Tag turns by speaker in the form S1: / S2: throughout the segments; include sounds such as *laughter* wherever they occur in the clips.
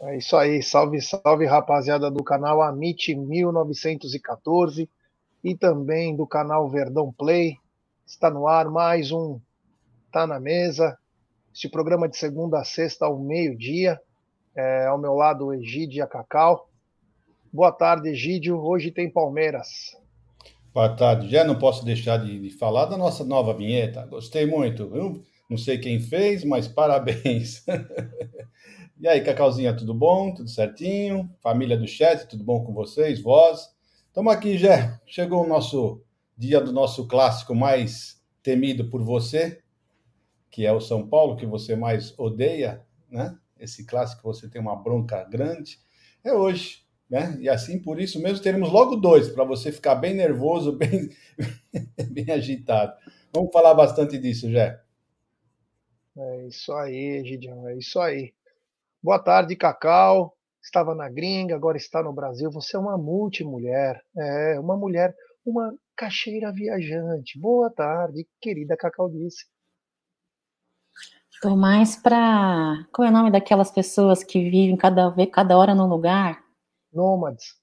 S1: É isso aí, salve, salve rapaziada do canal Amit 1914 e também do canal Verdão Play. Está no ar mais um Tá na Mesa. Este programa de segunda a sexta ao meio-dia. É, ao meu lado, Egídio Cacau. Boa tarde, Egídio. Hoje tem Palmeiras.
S2: Boa tarde. Já não posso deixar de, de falar da nossa nova vinheta. Gostei muito, viu? Não sei quem fez, mas parabéns. *laughs* e aí, Cacauzinha, tudo bom? Tudo certinho? Família do chat, tudo bom com vocês? Voz? Estamos aqui, já. Chegou o nosso dia do nosso clássico mais temido por você, que é o São Paulo, que você mais odeia, né? Esse clássico você tem uma bronca grande. É hoje, né? E assim, por isso mesmo, teremos logo dois, para você ficar bem nervoso, *laughs* bem, bem agitado. Vamos falar bastante disso, Jé.
S1: É isso aí, Gideon, é isso aí. Boa tarde, Cacau. Estava na gringa, agora está no Brasil. Você é uma multimulher. É, uma mulher, uma caixeira viajante. Boa tarde, querida Cacau disse.
S3: Estou mais para. Qual é o nome daquelas pessoas que vivem cada, cada hora num lugar?
S1: Nômades.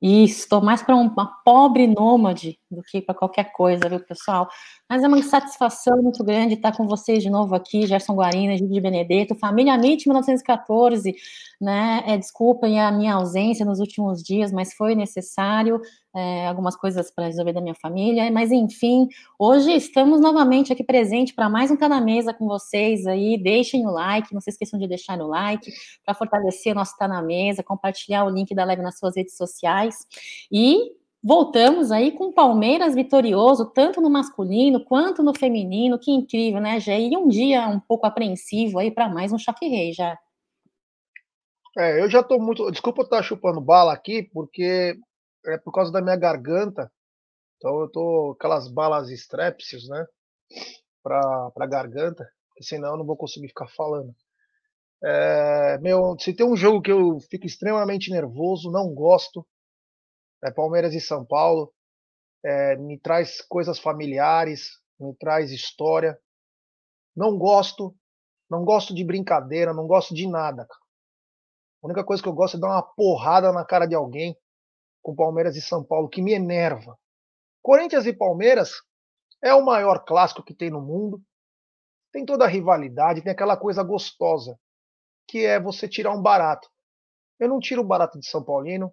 S3: Isso, estou mais para uma pobre nômade do que para qualquer coisa, viu, pessoal? Mas é uma satisfação muito grande estar com vocês de novo aqui, Gerson Guarina, Gil de Benedetto, família MIT 1914, né? É, desculpem a minha ausência nos últimos dias, mas foi necessário é, algumas coisas para resolver da minha família, mas enfim, hoje estamos novamente aqui presente para mais um Tá na Mesa com vocês aí, deixem o like, não se esqueçam de deixar o like, para fortalecer o nosso Tá na Mesa, compartilhar o link da live nas suas redes sociais, e voltamos aí com o Palmeiras vitorioso, tanto no masculino quanto no feminino. Que incrível, né, Jé? E um dia um pouco apreensivo aí para mais um choque rei, já.
S1: É, eu já tô muito. Desculpa eu estar chupando bala aqui, porque é por causa da minha garganta. Então eu tô aquelas balas strepsius, né? Pra, pra garganta, senão eu não vou conseguir ficar falando. É, meu, se tem um jogo que eu fico extremamente nervoso, não gosto, é Palmeiras e São Paulo. É, me traz coisas familiares, me traz história. Não gosto, não gosto de brincadeira, não gosto de nada. A única coisa que eu gosto é dar uma porrada na cara de alguém com Palmeiras e São Paulo, que me enerva. Corinthians e Palmeiras é o maior clássico que tem no mundo. Tem toda a rivalidade, tem aquela coisa gostosa, que é você tirar um barato. Eu não tiro o barato de São Paulino,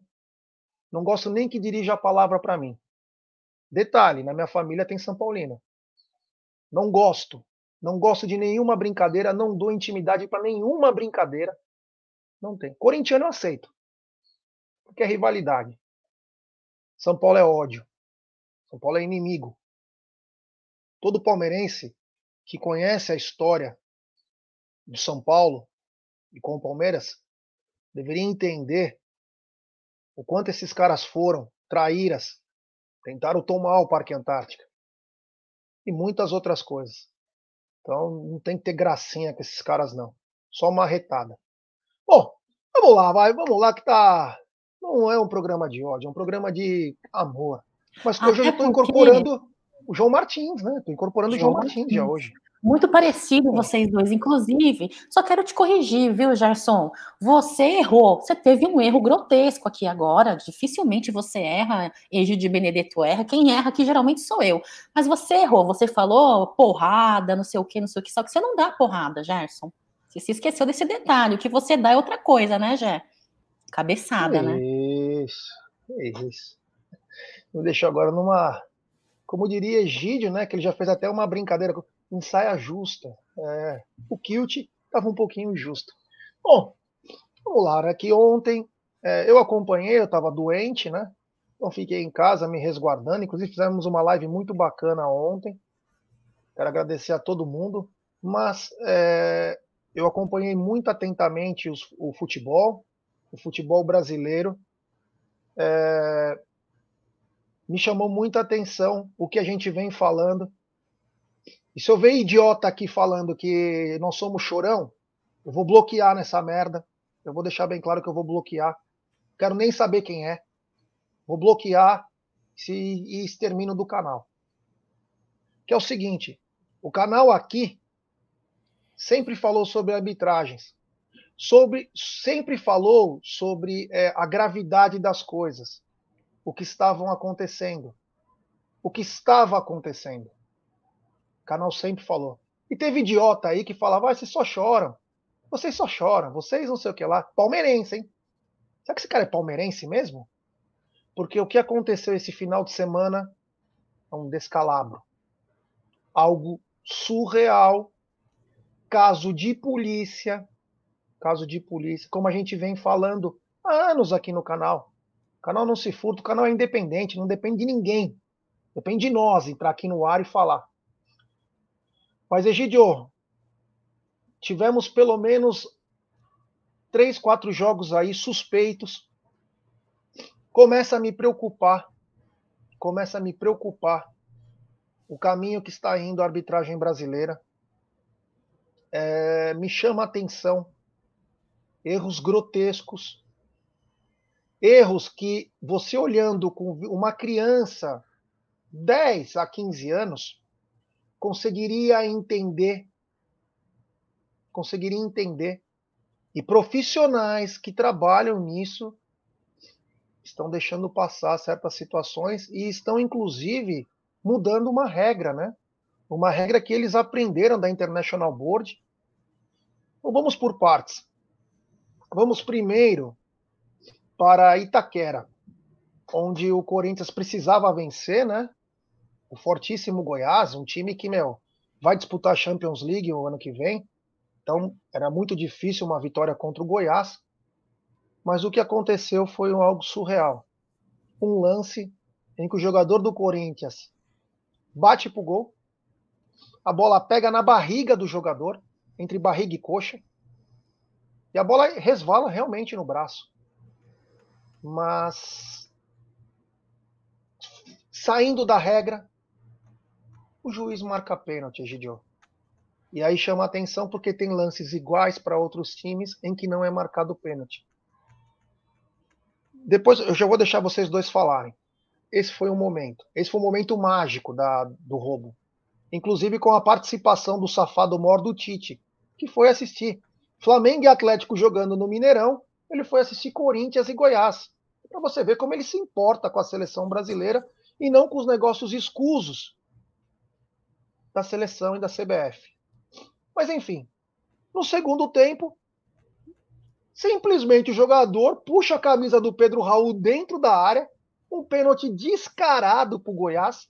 S1: não gosto nem que dirija a palavra para mim. Detalhe, na minha família tem São Paulino. Não gosto. Não gosto de nenhuma brincadeira, não dou intimidade para nenhuma brincadeira. Não tem. Corintiano eu aceito. Porque é rivalidade. São Paulo é ódio. São Paulo é inimigo. Todo palmeirense que conhece a história de São Paulo e com o Palmeiras deveria entender o quanto esses caras foram traíras, tentaram tomar o Parque Antártica e muitas outras coisas. Então não tem que ter gracinha com esses caras não, só uma retada. Bom, vamos lá, vai, vamos lá que tá. Não é um programa de ódio, é um programa de amor. Mas hoje eu estou incorporando o João Martins, né? Estou incorporando o João Martins já hoje.
S3: Muito parecido vocês dois, inclusive. Só quero te corrigir, viu, Gerson? Você errou. Você teve um erro grotesco aqui agora. Dificilmente você erra, Egídio de Benedetto erra. Quem erra aqui geralmente sou eu. Mas você errou. Você falou porrada, não sei o que, não sei o que. Só que você não dá porrada, Gerson. Você se esqueceu desse detalhe. O que você dá é outra coisa, né, Gé? Cabeçada,
S1: isso,
S3: né?
S1: Isso, isso. Me deixou agora numa. Como diria Egídio, né? Que ele já fez até uma brincadeira em saia justa. É, o Kilt estava um pouquinho justo. Bom, vamos lá, né? Que ontem é, eu acompanhei, eu estava doente, né? Então fiquei em casa me resguardando. Inclusive fizemos uma live muito bacana ontem. Quero agradecer a todo mundo. Mas é, eu acompanhei muito atentamente os, o futebol, o futebol brasileiro. É, me chamou muita atenção o que a gente vem falando E se eu ver idiota aqui falando que nós somos chorão, eu vou bloquear nessa merda. Eu vou deixar bem claro que eu vou bloquear. Quero nem saber quem é. Vou bloquear e extermino do canal. Que é o seguinte: o canal aqui sempre falou sobre arbitragens, sobre sempre falou sobre é, a gravidade das coisas, o que estavam acontecendo, o que estava acontecendo. O canal sempre falou. E teve idiota aí que falava, ah, vocês só choram. Vocês só choram, vocês não sei o que lá. Palmeirense, hein? Será que esse cara é palmeirense mesmo? Porque o que aconteceu esse final de semana é um descalabro. Algo surreal. Caso de polícia. Caso de polícia. Como a gente vem falando há anos aqui no canal. O canal não se furta, o canal é independente, não depende de ninguém. Depende de nós entrar aqui no ar e falar. Mas, Egidio, tivemos pelo menos três, quatro jogos aí suspeitos. Começa a me preocupar, começa a me preocupar o caminho que está indo a arbitragem brasileira. É, me chama a atenção erros grotescos, erros que você olhando com uma criança 10 a 15 anos, conseguiria entender, conseguiria entender. E profissionais que trabalham nisso estão deixando passar certas situações e estão, inclusive, mudando uma regra, né? Uma regra que eles aprenderam da International Board. Então, vamos por partes. Vamos primeiro para Itaquera, onde o Corinthians precisava vencer, né? O fortíssimo Goiás, um time que, meu, vai disputar a Champions League o ano que vem. Então, era muito difícil uma vitória contra o Goiás. Mas o que aconteceu foi algo surreal. Um lance em que o jogador do Corinthians bate pro gol, a bola pega na barriga do jogador, entre barriga e coxa, e a bola resvala realmente no braço. Mas saindo da regra, o juiz marca pênalti, Egidio. E aí chama atenção porque tem lances iguais para outros times em que não é marcado pênalti. Depois eu já vou deixar vocês dois falarem. Esse foi um momento. Esse foi um momento mágico da, do roubo. Inclusive com a participação do safado mor do Tite, que foi assistir. Flamengo e Atlético jogando no Mineirão, ele foi assistir Corinthians e Goiás. Para você ver como ele se importa com a seleção brasileira e não com os negócios escusos da seleção e da CBF. Mas enfim, no segundo tempo, simplesmente o jogador puxa a camisa do Pedro Raul dentro da área, um pênalti descarado para o Goiás.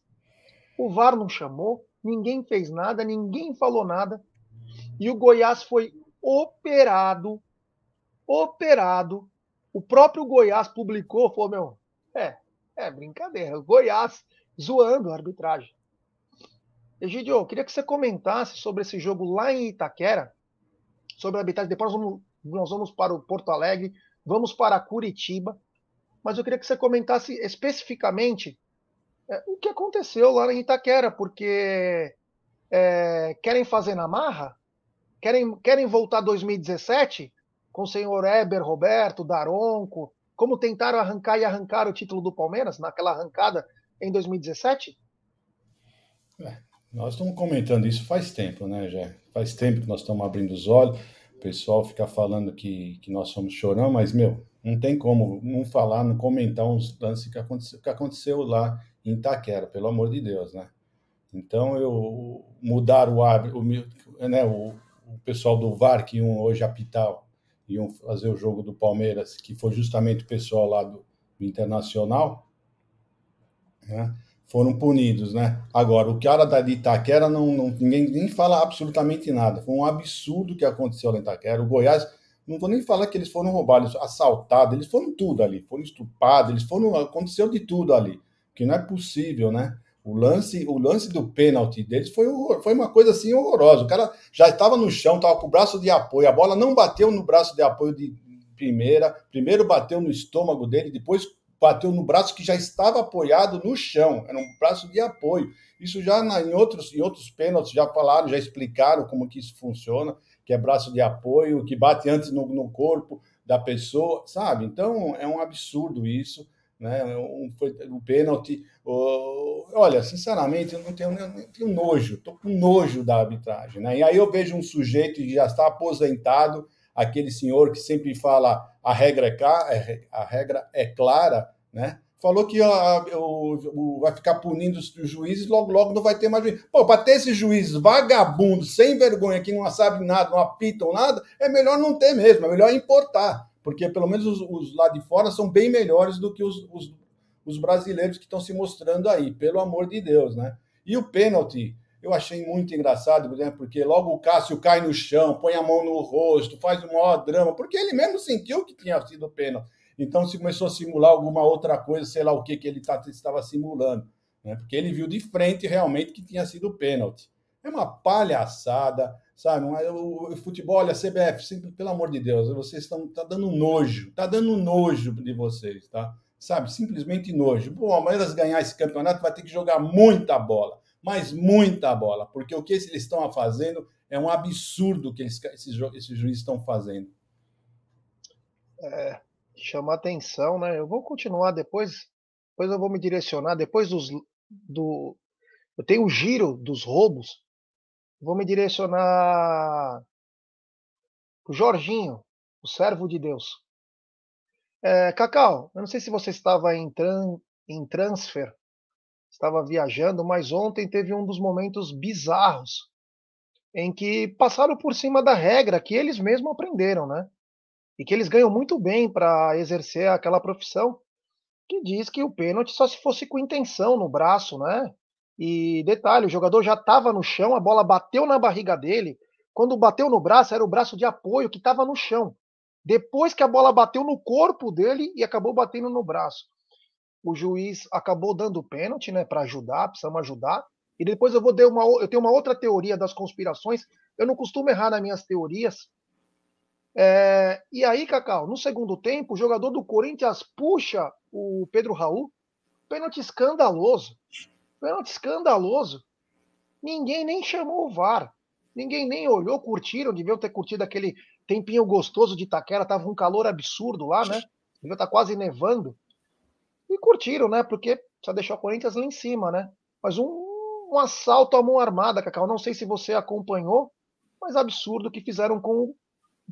S1: O VAR não chamou, ninguém fez nada, ninguém falou nada. E o Goiás foi operado, operado. O próprio Goiás publicou, falou, meu, é, é brincadeira, o Goiás zoando a arbitragem. Egidio, eu queria que você comentasse sobre esse jogo lá em Itaquera, sobre a arbitragem. Depois nós vamos, nós vamos para o Porto Alegre, vamos para Curitiba, mas eu queria que você comentasse especificamente é, o que aconteceu lá em Itaquera, porque é, querem fazer na marra? Querem, querem voltar 2017 com o senhor Eber, Roberto, Daronco, como tentaram arrancar e arrancar o título do Palmeiras naquela arrancada em 2017?
S2: É, nós estamos comentando isso faz tempo, né, já Faz tempo que nós estamos abrindo os olhos. O pessoal fica falando que, que nós somos chorão, mas, meu, não tem como não falar, não comentar uns lances que aconteceu, que aconteceu lá em Itaquera, pelo amor de Deus, né? Então, eu mudar o árbitro, né, o, o pessoal do VAR que iam hoje apitar, iam fazer o jogo do Palmeiras, que foi justamente o pessoal lá do, do Internacional, né? Foram punidos, né? Agora, o cara da de Itaquera, não, não, ninguém nem fala absolutamente nada. Foi um absurdo que aconteceu lá em Itaquera. O Goiás, não vou nem falar que eles foram roubados, assaltados, eles foram tudo ali, foram estupados, eles foram, aconteceu de tudo ali, que não é possível, né? O lance, o lance do pênalti deles foi, foi uma coisa assim horrorosa. O cara já estava no chão, estava com o braço de apoio, a bola não bateu no braço de apoio de primeira, primeiro bateu no estômago dele, depois bateu no braço que já estava apoiado no chão, era um braço de apoio. Isso já na, em, outros, em outros pênaltis já falaram, já explicaram como que isso funciona, que é braço de apoio, que bate antes no, no corpo da pessoa, sabe? Então é um absurdo isso né? Um, foi um pênalti. olha, sinceramente, eu não tenho, eu tenho nojo, estou com nojo da arbitragem. Né? E aí eu vejo um sujeito que já está aposentado, aquele senhor que sempre fala a regra é, é a regra é clara, né? Falou que ó, ó, vai ficar punindo os juízes, logo, logo não vai ter mais juiz. Pô, para ter esses juízes vagabundos, sem vergonha, que não sabem nada, não apitam nada, é melhor não ter mesmo, é melhor importar porque pelo menos os, os lá de fora são bem melhores do que os, os, os brasileiros que estão se mostrando aí, pelo amor de Deus, né? E o pênalti, eu achei muito engraçado, né? porque logo o Cássio cai no chão, põe a mão no rosto, faz o maior drama, porque ele mesmo sentiu que tinha sido pênalti. Então se começou a simular alguma outra coisa, sei lá o que, que ele tá, estava simulando, né? porque ele viu de frente realmente que tinha sido pênalti. É uma palhaçada sabe? O, futebol, olha, CBF, sempre, pelo amor de Deus, vocês estão tá dando nojo, tá dando nojo de vocês, tá? Sabe? Simplesmente nojo. Bom, amanhã ganhar esse campeonato vai ter que jogar muita bola, mas muita bola, porque o que eles estão fazendo é um absurdo que eles, esses, esses juízes estão fazendo.
S1: É, chama atenção, né? Eu vou continuar depois, depois eu vou me direcionar, depois dos, do. Eu tenho o giro dos roubos, vou me direcionar o Jorginho, o servo de Deus. É, Cacau, eu não sei se você estava em, tran, em transfer, estava viajando, mas ontem teve um dos momentos bizarros em que passaram por cima da regra que eles mesmos aprenderam, né? E que eles ganham muito bem para exercer aquela profissão que diz que o pênalti só se fosse com intenção no braço, né? E detalhe, o jogador já estava no chão, a bola bateu na barriga dele. Quando bateu no braço, era o braço de apoio que estava no chão. Depois que a bola bateu no corpo dele e acabou batendo no braço. O juiz acabou dando pênalti, né, para ajudar, precisamos ajudar. E depois eu vou dar uma eu tenho uma outra teoria das conspirações. Eu não costumo errar nas minhas teorias. É, e aí, Cacau, no segundo tempo, o jogador do Corinthians puxa o Pedro Raul. Pênalti escandaloso. Pênalti escandaloso. Ninguém nem chamou o VAR. Ninguém nem olhou, curtiram, deviam ter curtido aquele tempinho gostoso de Itaquera, tava um calor absurdo lá, né? Devia estar tá quase nevando. E curtiram, né? Porque só deixou o Corinthians lá em cima, né? Mas um, um assalto à mão armada, Cacau. Não sei se você acompanhou, mas absurdo que fizeram com o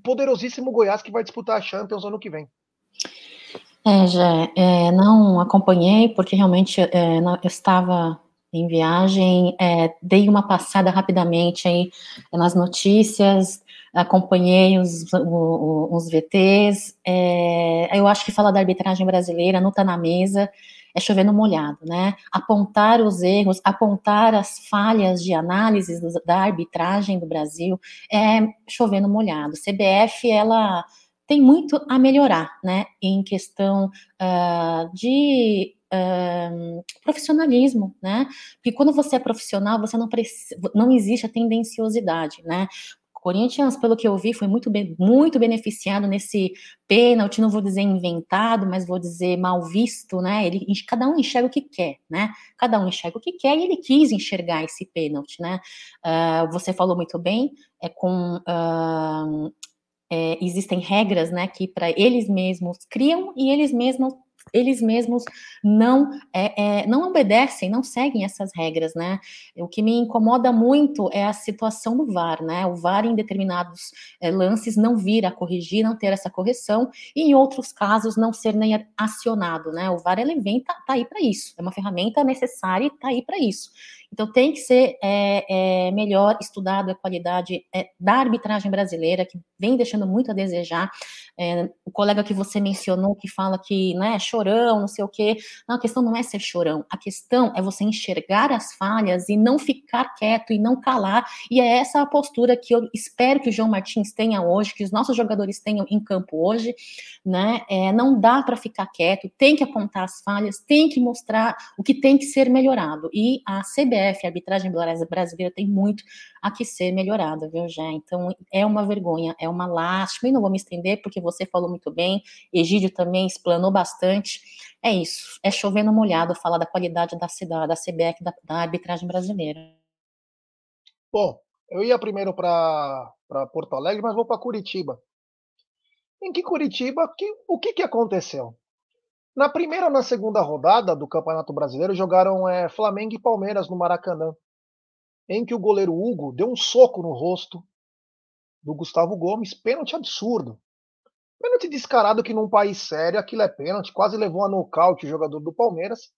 S1: poderosíssimo Goiás que vai disputar a Champions ano que vem.
S3: É, já, é, não acompanhei, porque realmente é, não, eu estava em viagem, é, dei uma passada rapidamente aí nas notícias, acompanhei os, os, os VTs, é, eu acho que falar da arbitragem brasileira não está na mesa, é chovendo molhado, né? Apontar os erros, apontar as falhas de análise da arbitragem do Brasil é chovendo molhado. CBF, ela tem muito a melhorar, né, em questão uh, de uh, profissionalismo, né, porque quando você é profissional, você não precisa, não existe a tendenciosidade, né, Corinthians, pelo que eu vi, foi muito, muito beneficiado nesse pênalti, não vou dizer inventado, mas vou dizer mal visto, né? Ele, cada um enxerga o que quer, né? Cada um enxerga o que quer e ele quis enxergar esse pênalti, né? Uh, você falou muito bem, é com uh, é, existem regras, né, que para eles mesmos criam e eles mesmos eles mesmos não é, é, não obedecem, não seguem essas regras, né? O que me incomoda muito é a situação do VAR, né? O VAR em determinados é, lances não vir a corrigir, não ter essa correção, e em outros casos não ser nem acionado, né? O VAR ele vem tá, tá aí para isso, é uma ferramenta necessária e tá aí para isso. Então, tem que ser é, é, melhor estudado a qualidade é, da arbitragem brasileira, que vem deixando muito a desejar. É, o colega que você mencionou, que fala que né, chorão, não sei o quê. Não, a questão não é ser chorão, a questão é você enxergar as falhas e não ficar quieto e não calar. E é essa a postura que eu espero que o João Martins tenha hoje, que os nossos jogadores tenham em campo hoje. Né? É, não dá para ficar quieto, tem que apontar as falhas, tem que mostrar o que tem que ser melhorado. E a CBF CBF, a arbitragem brasileira tem muito a que ser melhorada, viu, já? Então, é uma vergonha, é uma lástima, e não vou me estender, porque você falou muito bem, Egídio também explanou bastante. É isso, é chovendo molhado falar da qualidade da cidade, da CBF, da, da arbitragem brasileira.
S1: Bom, eu ia primeiro para Porto Alegre, mas vou para Curitiba. Em que Curitiba, que, o que, que aconteceu? Na primeira ou na segunda rodada do Campeonato Brasileiro, jogaram é, Flamengo e Palmeiras no Maracanã, em que o goleiro Hugo deu um soco no rosto do Gustavo Gomes, pênalti absurdo. Pênalti descarado que num país sério aquilo é pênalti, quase levou a nocaute o jogador do Palmeiras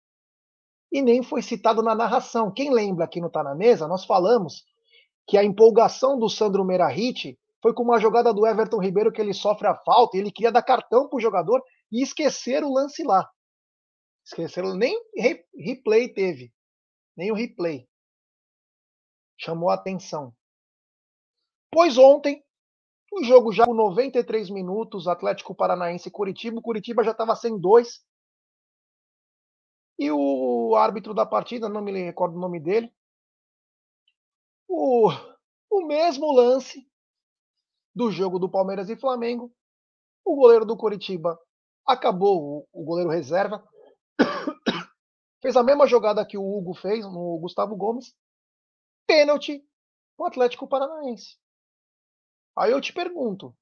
S1: e nem foi citado na narração. Quem lembra aqui no Tá na Mesa, nós falamos que a empolgação do Sandro Merahit foi com uma jogada do Everton Ribeiro que ele sofre a falta e ele queria dar cartão pro jogador e esquecer o lance lá. Esqueceram, nem replay teve. Nem o replay. Chamou a atenção. Pois ontem, o jogo já com 93 minutos, Atlético Paranaense e Curitiba. O Curitiba já estava sem dois. E o árbitro da partida, não me recordo o nome dele, o, o mesmo lance do jogo do Palmeiras e Flamengo. O goleiro do Curitiba acabou o goleiro reserva, *coughs* fez a mesma jogada que o Hugo fez no Gustavo Gomes, pênalti o Atlético Paranaense. Aí eu te pergunto,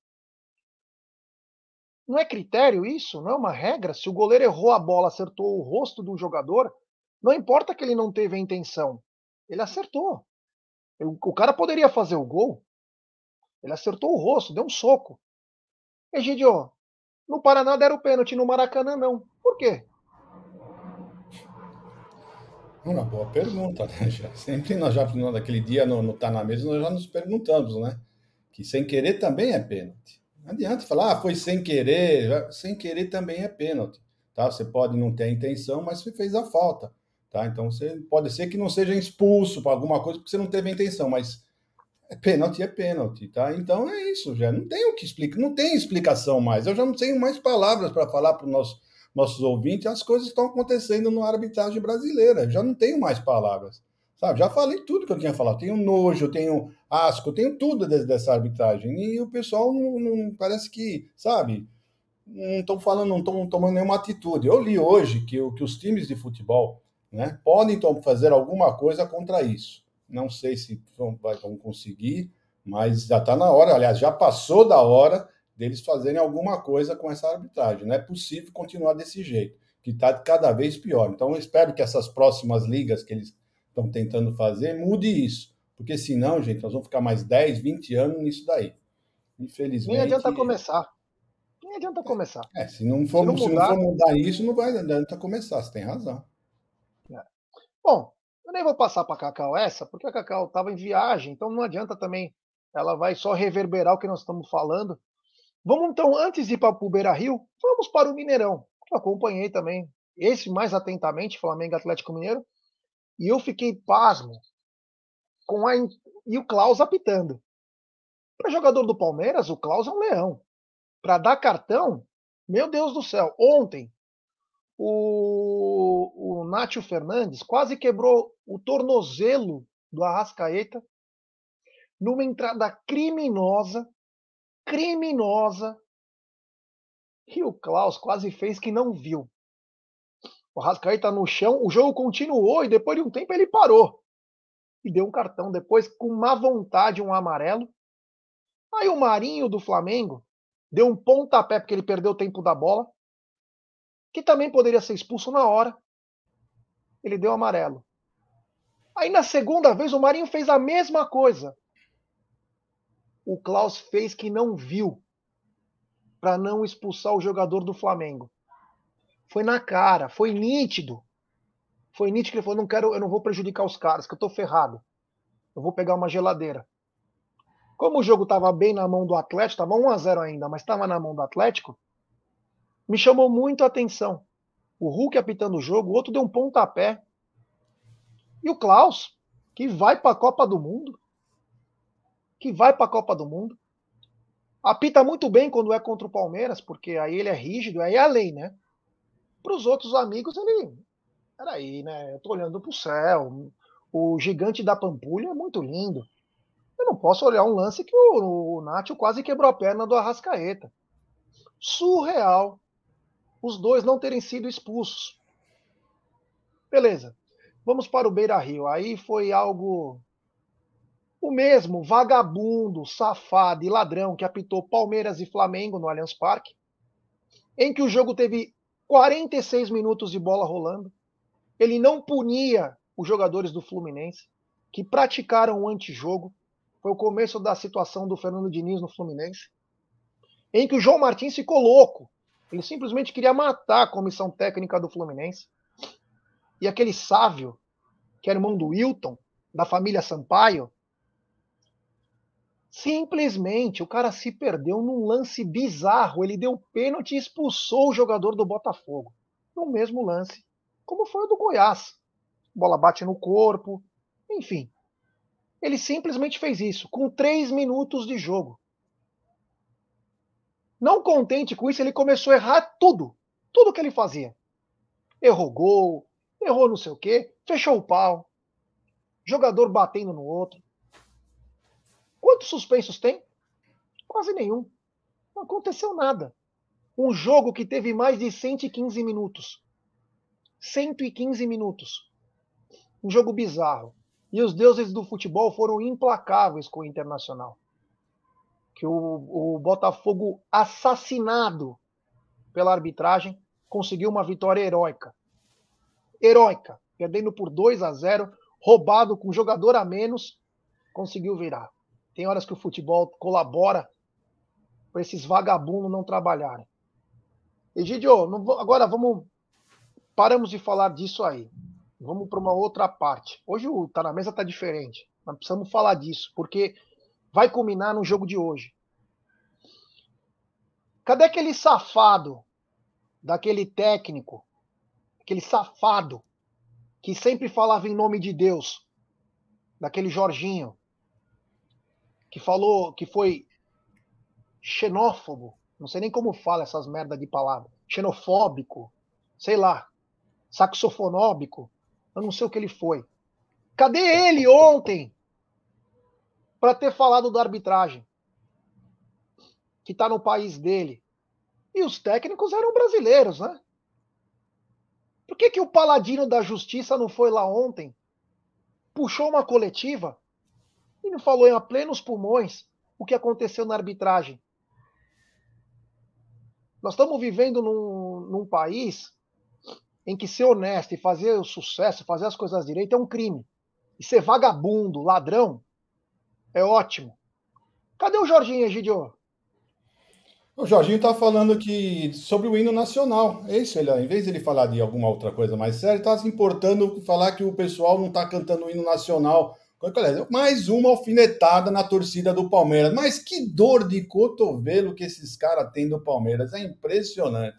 S1: não é critério isso? Não é uma regra? Se o goleiro errou a bola, acertou o rosto do jogador, não importa que ele não teve a intenção, ele acertou. O cara poderia fazer o gol, ele acertou o rosto, deu um soco. Egidio, no Paraná deram pênalti, no Maracanã não. Por quê?
S2: Uma boa pergunta, né? Já, sempre nós já, naquele dia no, no Tá na Mesa, nós já nos perguntamos, né? Que sem querer também é pênalti. Não adianta falar, ah, foi sem querer. Sem querer também é pênalti. Tá? Você pode não ter a intenção, mas você fez a falta. Tá? Então você pode ser que não seja expulso para alguma coisa porque você não teve a intenção, mas pênalti é pênalti, tá? Então é isso, já não tem o que explicar, não tem explicação mais. Eu já não tenho mais palavras para falar para os nossos, nossos ouvintes as coisas estão acontecendo na arbitragem brasileira. Já não tenho mais palavras, sabe? Já falei tudo que eu tinha falado. Tenho nojo, tenho asco, tenho tudo dessa arbitragem. E o pessoal não, não parece que, sabe? Não estão falando, não estão tomando nenhuma atitude. Eu li hoje que, que os times de futebol né, podem fazer alguma coisa contra isso. Não sei se vão, vão conseguir, mas já está na hora. Aliás, já passou da hora deles fazerem alguma coisa com essa arbitragem. Não é possível continuar desse jeito, que está cada vez pior. Então, eu espero que essas próximas ligas que eles estão tentando fazer mude isso. Porque senão, gente, nós vamos ficar mais 10, 20 anos nisso daí. Infelizmente.
S1: Nem adianta começar. Nem adianta começar.
S2: É, se não for, se não, mudar... se não for mudar isso, não vai adianta começar. Você tem razão.
S1: É. Bom, eu nem vou passar para a Cacau essa, porque a Cacau estava em viagem, então não adianta também. Ela vai só reverberar o que nós estamos falando. Vamos então, antes de ir para o Beira Rio, vamos para o Mineirão. Eu acompanhei também esse mais atentamente, Flamengo Atlético Mineiro, e eu fiquei pasmo com a e o Klaus apitando. Para jogador do Palmeiras, o Klaus é um leão. Para dar cartão, meu Deus do céu, ontem o, o Nátio Fernandes quase quebrou o tornozelo do Arrascaeta numa entrada criminosa, criminosa, e o Klaus quase fez que não viu. O Arrascaeta no chão, o jogo continuou e depois de um tempo ele parou. E deu um cartão depois com má vontade, um amarelo. Aí o Marinho do Flamengo deu um pontapé porque ele perdeu o tempo da bola que também poderia ser expulso na hora. Ele deu amarelo. Aí na segunda vez o Marinho fez a mesma coisa. O Klaus fez que não viu para não expulsar o jogador do Flamengo. Foi na cara, foi nítido. Foi nítido que ele falou: não quero, eu não vou prejudicar os caras, que eu tô ferrado. Eu vou pegar uma geladeira. Como o jogo estava bem na mão do Atlético, estava 1 a 0 ainda, mas estava na mão do Atlético, me chamou muito a atenção. O Hulk apitando o jogo, o outro deu um pontapé. E o Klaus, que vai para a Copa do Mundo, que vai para a Copa do Mundo, apita muito bem quando é contra o Palmeiras, porque aí ele é rígido, aí é a lei, né? Para os outros amigos, ele. Peraí, né? Eu tô olhando para o céu. o gigante da Pampulha é muito lindo. Eu não posso olhar um lance que o, o Nacho quase quebrou a perna do Arrascaeta. Surreal. Os dois não terem sido expulsos. Beleza. Vamos para o Beira Rio. Aí foi algo. O mesmo vagabundo, safado e ladrão que apitou Palmeiras e Flamengo no Allianz Parque, em que o jogo teve 46 minutos de bola rolando. Ele não punia os jogadores do Fluminense, que praticaram o antijogo. Foi o começo da situação do Fernando Diniz no Fluminense, em que o João Martins ficou louco. Ele simplesmente queria matar a comissão técnica do Fluminense. E aquele Sávio, que era irmão do Wilton, da família Sampaio, simplesmente o cara se perdeu num lance bizarro. Ele deu pênalti e expulsou o jogador do Botafogo. No mesmo lance, como foi o do Goiás. Bola bate no corpo, enfim. Ele simplesmente fez isso, com três minutos de jogo. Não contente com isso, ele começou a errar tudo. Tudo que ele fazia. Errou gol, errou não sei o quê, fechou o pau. Jogador batendo no outro. Quantos suspensos tem? Quase nenhum. Não aconteceu nada. Um jogo que teve mais de 115 minutos. 115 minutos. Um jogo bizarro. E os deuses do futebol foram implacáveis com o Internacional. Que o, o Botafogo, assassinado pela arbitragem, conseguiu uma vitória heróica. Heróica. Perdendo por 2 a 0, roubado com jogador a menos, conseguiu virar. Tem horas que o futebol colabora para esses vagabundos não trabalharem. Egidio, não, agora vamos. Paramos de falar disso aí. Vamos para uma outra parte. Hoje o Tá na Mesa tá diferente. Nós precisamos falar disso, porque vai culminar no jogo de hoje. Cadê aquele safado daquele técnico, aquele safado que sempre falava em nome de Deus, daquele Jorginho, que falou que foi xenófobo, não sei nem como fala essas merda de palavra, xenofóbico, sei lá, saxofonóbico, eu não sei o que ele foi. Cadê ele ontem para ter falado da arbitragem? Que está no país dele. E os técnicos eram brasileiros, né? Por que, que o paladino da justiça não foi lá ontem? Puxou uma coletiva e não falou em plenos pulmões o que aconteceu na arbitragem. Nós estamos vivendo num, num país em que ser honesto e fazer o sucesso, fazer as coisas direito é um crime. E ser vagabundo, ladrão, é ótimo. Cadê o Jorginho, Egidio?
S2: O Jorginho está falando que sobre o hino nacional. É isso, ele, em vez de ele falar de alguma outra coisa mais séria, está se importando falar que o pessoal não está cantando o hino nacional. Mais uma alfinetada na torcida do Palmeiras. Mas que dor de cotovelo que esses caras têm do Palmeiras. É impressionante.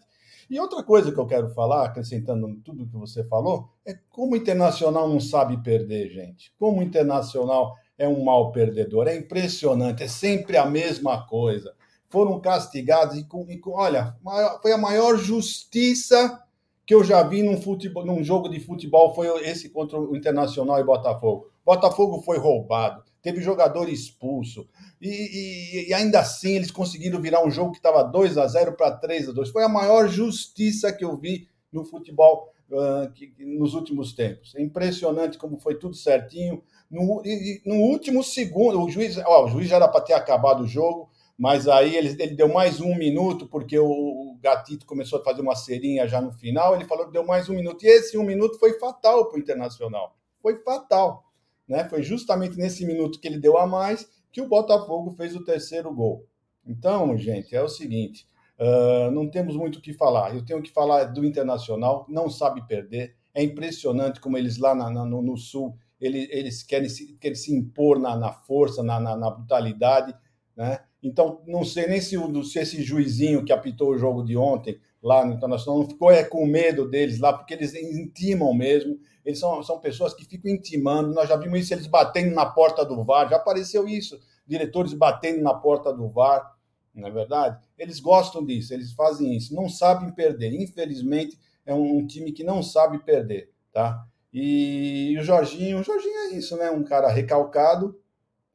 S2: E outra coisa que eu quero falar, acrescentando tudo que você falou, é como o Internacional não sabe perder, gente. Como o Internacional é um mal perdedor. É impressionante, é sempre a mesma coisa. Foram castigados e, com, e com, olha, foi a maior justiça que eu já vi num, futebol, num jogo de futebol, foi esse contra o Internacional e Botafogo. Botafogo foi roubado, teve jogador expulso, e, e, e, ainda assim eles conseguiram virar um jogo que estava 2 a 0 para 3 a 2 Foi a maior justiça que eu vi no futebol uh, que, nos últimos tempos. É impressionante como foi tudo certinho. No, no último segundo, o juiz, ó, o juiz já era para ter acabado o jogo, mas aí ele, ele deu mais um minuto, porque o, o Gatito começou a fazer uma serinha já no final. Ele falou que deu mais um minuto, e esse um minuto foi fatal para o Internacional. Foi fatal. Né? Foi justamente nesse minuto que ele deu a mais que o Botafogo fez o terceiro gol. Então, gente, é o seguinte: uh, não temos muito o que falar. Eu tenho que falar do Internacional, não sabe perder. É impressionante como eles lá na, na, no, no, Sul eles, querem, se, querem se impor na, na força, na, na, brutalidade. Né? Então, não sei nem se, se esse juizinho que apitou o jogo de ontem lá no Internacional não ficou é, com medo deles lá, porque eles intimam mesmo. Eles são, são pessoas que ficam intimando. Nós já vimos isso, eles batendo na porta do VAR. Já apareceu isso, diretores batendo na porta do VAR. Não é verdade? Eles gostam disso, eles fazem isso. Não sabem perder. Infelizmente, é um, um time que não sabe perder, tá? E o Jorginho, o Jorginho é isso, né? Um cara recalcado,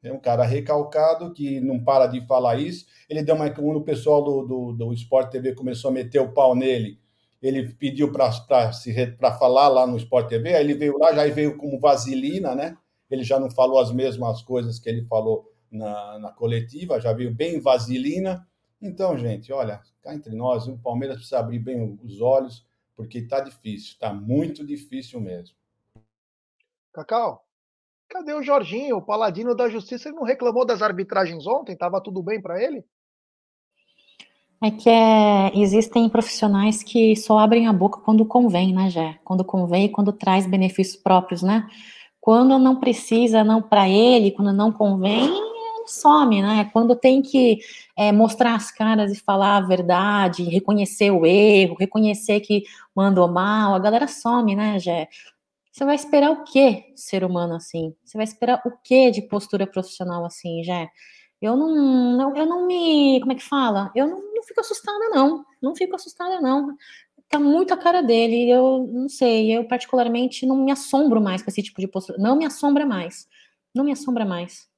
S2: é um cara recalcado que não para de falar isso. Ele deu uma. Quando o pessoal do, do, do Sport TV começou a meter o pau nele, ele pediu para falar lá no Sport TV, aí ele veio lá, já veio como vaselina, né? Ele já não falou as mesmas coisas que ele falou na, na coletiva, já veio bem vaselina. Então, gente, olha, cá entre nós, o Palmeiras precisa abrir bem os olhos, porque está difícil, está muito difícil mesmo.
S1: Cacau, cadê o Jorginho, o paladino da justiça? Ele não reclamou das arbitragens ontem? Tava tudo bem para ele?
S3: É que é, existem profissionais que só abrem a boca quando convém, né, Jé? Quando convém e quando traz benefícios próprios, né? Quando não precisa, não para ele, quando não convém, some, né? Quando tem que é, mostrar as caras e falar a verdade, reconhecer o erro, reconhecer que mandou mal, a galera some, né, Jé? Você vai esperar o quê, ser humano assim? Você vai esperar o quê de postura profissional assim, Jé? Eu não, eu não me, como é que fala? Eu não, não fico assustada, não. Não fico assustada, não. Tá muito a cara dele. Eu não sei, eu particularmente não me assombro mais com esse tipo de postura. Não me assombra mais. Não me assombra mais.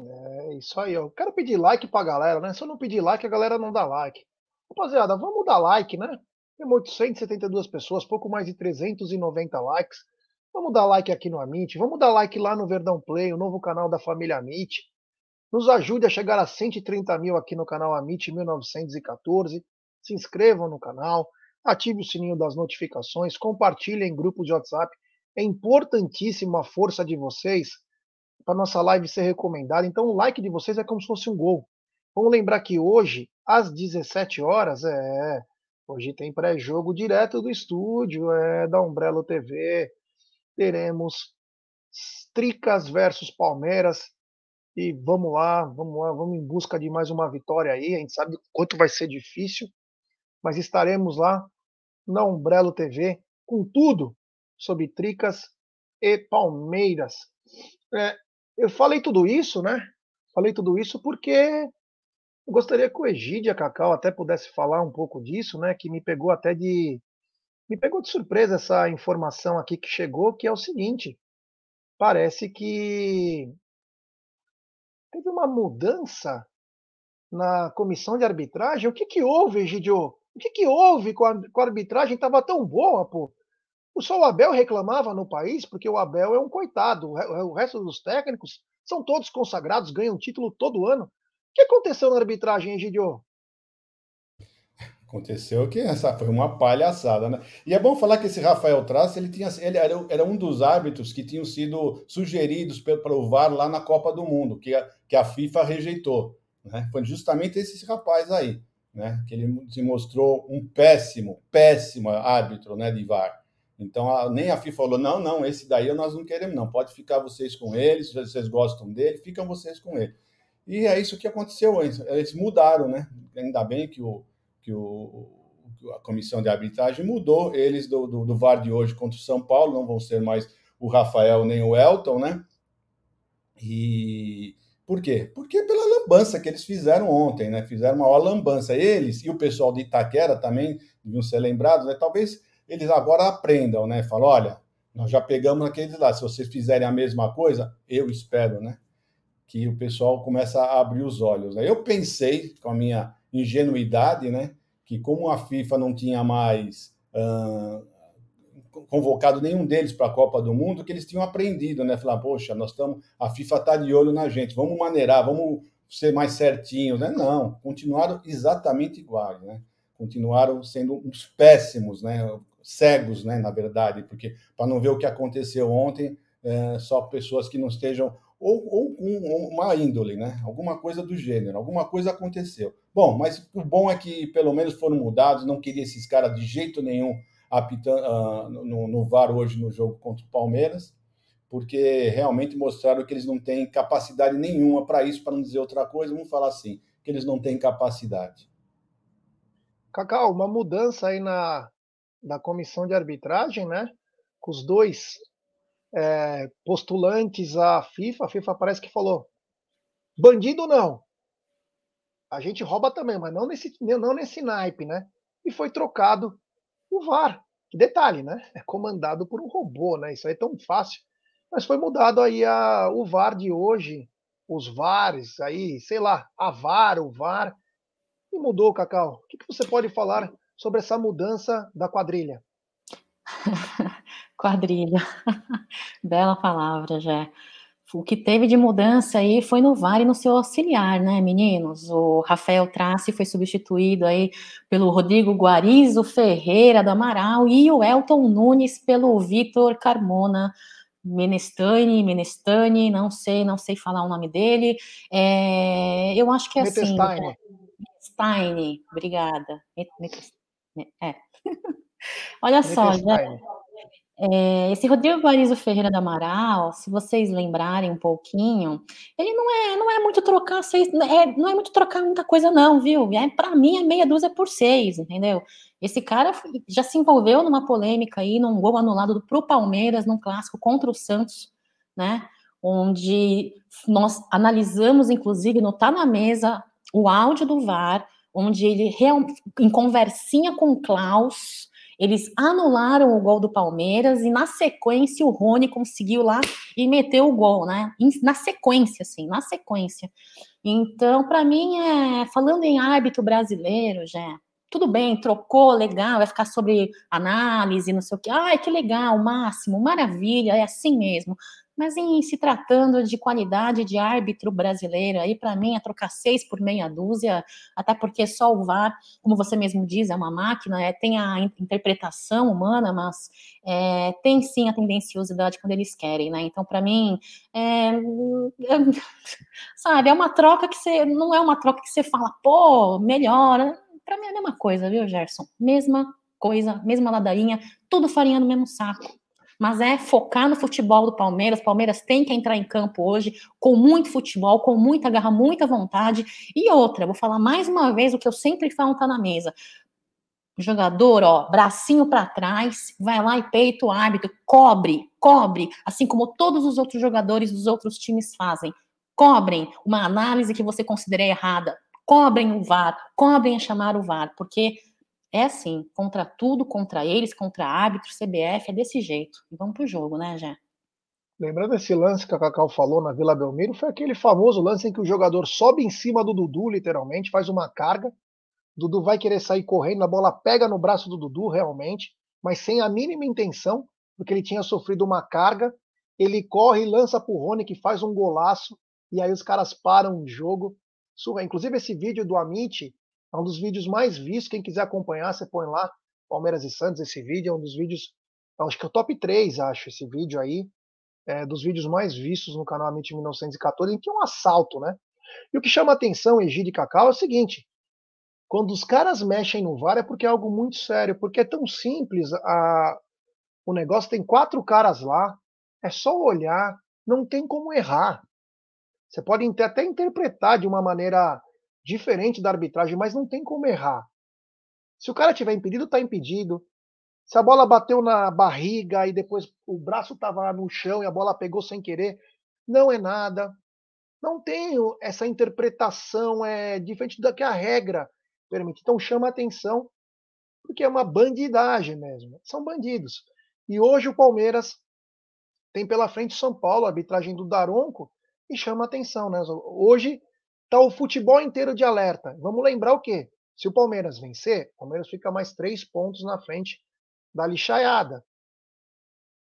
S1: É isso aí, eu quero pedir like pra galera, né? Se eu não pedir like, a galera não dá like. Rapaziada, vamos dar like, né? Temos 872 pessoas, pouco mais de 390 likes. Vamos dar like aqui no Amit, vamos dar like lá no Verdão Play, o novo canal da família Amit. Nos ajude a chegar a 130 mil aqui no canal Amit 1914. Se inscrevam no canal, ative o sininho das notificações, compartilhem em grupos de WhatsApp. É importantíssima a força de vocês para nossa live ser recomendada. Então o like de vocês é como se fosse um gol. Vamos lembrar que hoje, às 17 horas, é. Hoje tem pré-jogo direto do estúdio, é da Umbrella TV, teremos Tricas versus Palmeiras. E vamos lá, vamos lá, vamos em busca de mais uma vitória aí. A gente sabe quanto vai ser difícil, mas estaremos lá na Umbrello TV com tudo sobre Tricas e Palmeiras. É, eu falei tudo isso, né? Falei tudo isso porque eu gostaria que o Egídio Cacau até pudesse falar um pouco disso, né? Que me pegou até de me pegou de surpresa essa informação aqui que chegou, que é o seguinte: parece que teve uma mudança na comissão de arbitragem. O que, que houve, Egidio? O que, que houve com a, com a arbitragem? Estava tão boa, pô. Só o Abel reclamava no país, porque o Abel é um coitado. O resto dos técnicos são todos consagrados, ganham título todo ano. O que aconteceu na arbitragem, Egidio?
S2: Aconteceu que essa foi uma palhaçada, né? E é bom falar que esse Rafael Traça, ele, tinha, ele era, era um dos árbitros que tinham sido sugeridos para o VAR lá na Copa do Mundo, que a, que a FIFA rejeitou. Né? Foi justamente esse rapaz aí, né? Que ele se mostrou um péssimo, péssimo árbitro né, de VAR. Então, a, nem a FIFA falou: não, não, esse daí nós não queremos, não. Pode ficar vocês com ele, se vocês gostam dele, ficam vocês com ele. E é isso que aconteceu. Eles, eles mudaram, né? Ainda bem que o que o, a comissão de arbitragem mudou eles do, do, do, VAR de hoje contra o São Paulo, não vão ser mais o Rafael nem o Elton, né? E por quê? Porque pela lambança que eles fizeram ontem, né? Fizeram uma lambança. Eles e o pessoal de Itaquera também deviam ser lembrados, né? Talvez eles agora aprendam, né? Falam, olha, nós já pegamos aqueles lá. Se vocês fizerem a mesma coisa, eu espero, né? Que o pessoal comece a abrir os olhos. Né? Eu pensei, com a minha ingenuidade, né? Que como a FIFA não tinha mais convocado nenhum deles para a Copa do Mundo, que eles tinham aprendido, né? Falar, poxa, nós estamos, a FIFA está de olho na gente, vamos maneirar, vamos ser mais certinhos, né? Não, continuaram exatamente iguais, né? Continuaram sendo uns péssimos, né? Cegos, né? Na verdade, porque para não ver o que aconteceu ontem, é, só pessoas que não estejam ou, ou com uma índole, né? Alguma coisa do gênero, alguma coisa aconteceu. Bom, mas o bom é que pelo menos foram mudados, não queria esses caras de jeito nenhum apitando, uh, no, no VAR hoje no jogo contra o Palmeiras, porque realmente mostraram que eles não têm capacidade nenhuma para isso, para não dizer outra coisa, vamos falar assim, que eles não têm capacidade.
S1: Cacau, uma mudança aí na, na comissão de arbitragem, né? Com os dois é, postulantes à FIFA, a FIFA parece que falou: bandido não. A gente rouba também, mas não nesse, não nesse naipe, né? E foi trocado o VAR. Que detalhe, né? É comandado por um robô, né? Isso aí é tão fácil. Mas foi mudado aí a, o VAR de hoje, os VARs aí, sei lá, a VAR, o VAR. E mudou, Cacau. O que, que você pode falar sobre essa mudança da quadrilha? *laughs*
S3: quadrilha. *laughs* Bela palavra, já o que teve de mudança aí foi no VAR e no seu auxiliar, né, meninos? O Rafael Trace foi substituído aí pelo Rodrigo Guarizo Ferreira do Amaral e o Elton Nunes pelo Vitor Carmona Menestani, Menestani, não sei, não sei falar o nome dele. É, eu acho que é assim. Né? Stein, obrigada. É. *laughs* Olha só, já, é, esse Rodrigo Guarizo Ferreira do Amaral, se vocês lembrarem um pouquinho, ele não é, não é muito trocar seis, é, não é muito trocar muita coisa não, viu? É, para mim é meia dúzia por seis, entendeu? Esse cara já se envolveu numa polêmica aí, num gol anulado pro Palmeiras, num clássico contra o Santos, né? Onde nós analisamos, inclusive, no Tá na Mesa, o áudio do VAR, onde ele, em conversinha com o Klaus, eles anularam o gol do Palmeiras e na sequência o Rony conseguiu lá e meteu o gol, né? Na sequência, assim, na sequência. Então, para mim, é falando em árbitro brasileiro, já tudo bem, trocou, legal, vai ficar sobre análise, não sei o que. Ai, que legal, máximo, maravilha, é assim mesmo. Mas em se tratando de qualidade de árbitro brasileiro, aí para mim é trocar seis por meia dúzia, até porque só o VAR, como você mesmo diz, é uma máquina, é, tem a interpretação humana, mas é, tem sim a tendenciosidade quando eles querem, né? Então, para mim, é, é, *laughs* sabe, é uma troca que você não é uma troca que você fala, pô, melhora. Para mim é a mesma coisa, viu, Gerson? Mesma coisa, mesma ladainha, tudo farinha no mesmo saco mas é focar no futebol do Palmeiras. O Palmeiras tem que entrar em campo hoje com muito futebol, com muita garra, muita vontade. E outra, vou falar mais uma vez o que eu sempre falo tá na mesa. jogador, ó, bracinho para trás, vai lá e peita o árbitro, cobre, cobre, assim como todos os outros jogadores dos outros times fazem. Cobrem uma análise que você considere errada, cobrem o VAR, cobrem chamar o VAR, porque é assim, contra tudo, contra eles, contra árbitro, CBF, é desse jeito. Vamos pro jogo, né, Jé?
S1: Lembrando esse lance que a Cacau falou na Vila Belmiro, foi aquele famoso lance em que o jogador sobe em cima do Dudu, literalmente, faz uma carga. Dudu vai querer sair correndo, a bola pega no braço do Dudu, realmente, mas sem a mínima intenção, porque ele tinha sofrido uma carga. Ele corre lança pro Rony, que faz um golaço, e aí os caras param o jogo. Inclusive, esse vídeo do Amit é um dos vídeos mais vistos. Quem quiser acompanhar, você põe lá Palmeiras e Santos. Esse vídeo é um dos vídeos, acho que é o top 3, acho, esse vídeo aí. É dos vídeos mais vistos no canal Mente 1914, em que é um assalto, né? E o que chama atenção, Egide e Cacau, é o seguinte: quando os caras mexem no VAR é porque é algo muito sério, porque é tão simples. A... O negócio tem quatro caras lá, é só olhar, não tem como errar. Você pode até interpretar de uma maneira diferente da arbitragem, mas não tem como errar. Se o cara tiver impedido, está impedido. Se a bola bateu na barriga e depois o braço estava no chão e a bola pegou sem querer, não é nada. Não tem essa interpretação é diferente da que a regra permite. Então chama atenção, porque é uma bandidagem mesmo. São bandidos. E hoje o Palmeiras tem pela frente o São Paulo, a arbitragem do Daronco, e chama atenção. Né? Hoje Está o futebol inteiro de alerta. Vamos lembrar o quê? Se o Palmeiras vencer, o Palmeiras fica mais três pontos na frente da lixaiada.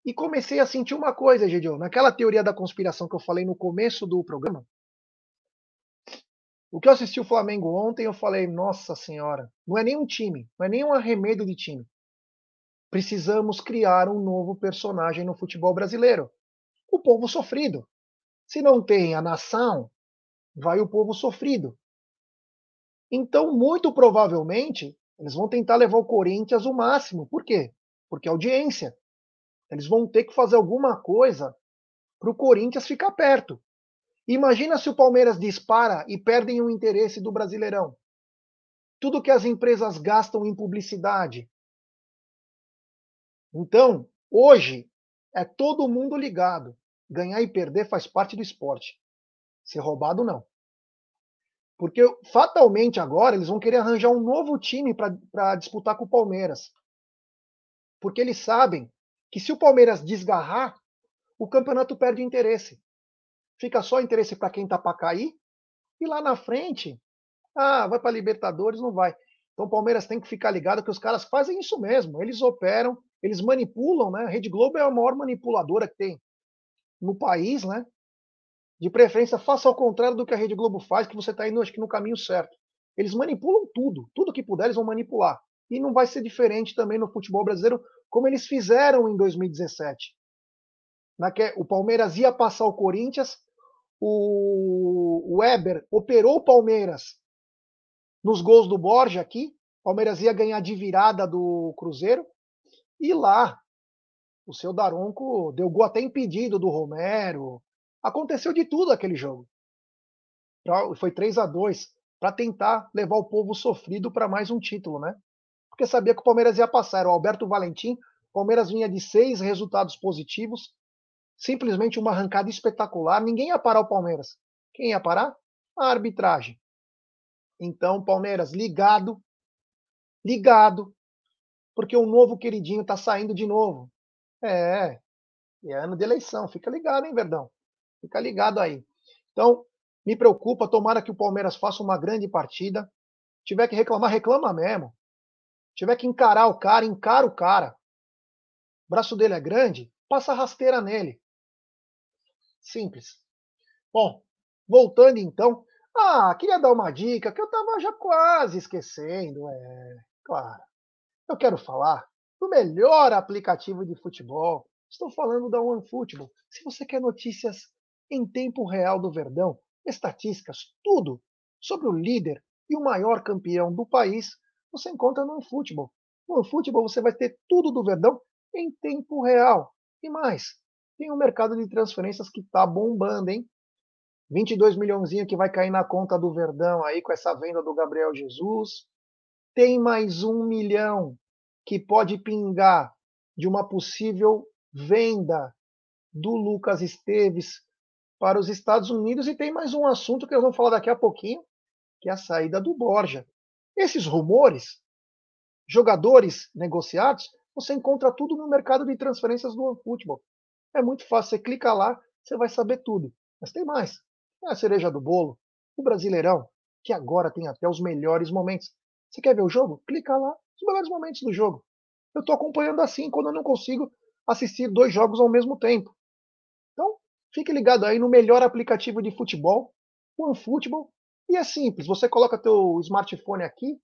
S1: E comecei a sentir uma coisa, Gideon, naquela teoria da conspiração que eu falei no começo do programa. O que eu assisti o Flamengo ontem, eu falei, nossa senhora, não é nem um time, não é nem um arremedo de time. Precisamos criar um novo personagem no futebol brasileiro. O povo sofrido. Se não tem a nação, vai o povo sofrido. Então, muito provavelmente, eles vão tentar levar o Corinthians o máximo. Por quê? Porque é audiência. Eles vão ter que fazer alguma coisa para o Corinthians ficar perto. Imagina se o Palmeiras dispara e perdem o interesse do Brasileirão. Tudo que as empresas gastam em publicidade. Então, hoje, é todo mundo ligado. Ganhar e perder faz parte do esporte. Ser roubado, não. Porque fatalmente agora eles vão querer arranjar um novo time para disputar com o Palmeiras. Porque eles sabem que se o Palmeiras desgarrar, o campeonato perde interesse. Fica só interesse para quem está para cair, e lá na frente, ah, vai para Libertadores, não vai. Então o Palmeiras tem que ficar ligado que os caras fazem isso mesmo. Eles operam, eles manipulam, né? A Rede Globo é a maior manipuladora que tem no país, né? De preferência, faça ao contrário do que a Rede Globo faz, que você está indo, acho que, no caminho certo. Eles manipulam tudo, tudo que puder, eles vão manipular. E não vai ser diferente também no futebol brasileiro, como eles fizeram em 2017. que o Palmeiras ia passar o Corinthians, o Weber operou o Palmeiras nos gols do Borja aqui. O Palmeiras ia ganhar de virada do Cruzeiro. E lá, o seu Daronco deu gol até impedido do Romero. Aconteceu de tudo aquele jogo. Foi 3 a 2 para tentar levar o povo sofrido para mais um título, né? Porque sabia que o Palmeiras ia passar. Era o Alberto Valentim. O Palmeiras vinha de seis resultados positivos. Simplesmente uma arrancada espetacular. Ninguém ia parar o Palmeiras. Quem ia parar? A arbitragem. Então, Palmeiras, ligado. Ligado. Porque o novo queridinho está saindo de novo. É. É ano de eleição. Fica ligado, hein, Verdão? Fica ligado aí. Então, me preocupa, tomara que o Palmeiras faça uma grande partida. Tiver que reclamar, reclama mesmo. Tiver que encarar o cara, encara o cara. O braço dele é grande, passa rasteira nele. Simples. Bom, voltando então. Ah, queria dar uma dica que eu estava já quase esquecendo. É, claro. Eu quero falar do melhor aplicativo de futebol. Estou falando da OneFootball. Se você quer notícias em tempo real do Verdão, estatísticas, tudo sobre o líder e o maior campeão do país, você encontra no OneFootball. No OneFootball você vai ter tudo do Verdão em tempo real. E mais, tem um mercado de transferências que está bombando, hein? 22 milhãozinho que vai cair na conta do Verdão aí com essa venda do Gabriel Jesus. Tem mais um milhão que pode pingar de uma possível venda do Lucas Esteves para os Estados Unidos. E tem mais um assunto que nós vamos falar daqui a pouquinho, que é a saída do Borja. Esses rumores, jogadores negociados, você encontra tudo no mercado de transferências do OneFootball. É muito fácil, você clica lá, você vai saber tudo. Mas tem mais. É a cereja do bolo, o Brasileirão, que agora tem até os melhores momentos. Você quer ver o jogo? Clica lá, os melhores momentos do jogo. Eu estou acompanhando assim quando eu não consigo assistir dois jogos ao mesmo tempo. Fique ligado aí no melhor aplicativo de futebol, o OneFootball. E é simples, você coloca teu smartphone aqui,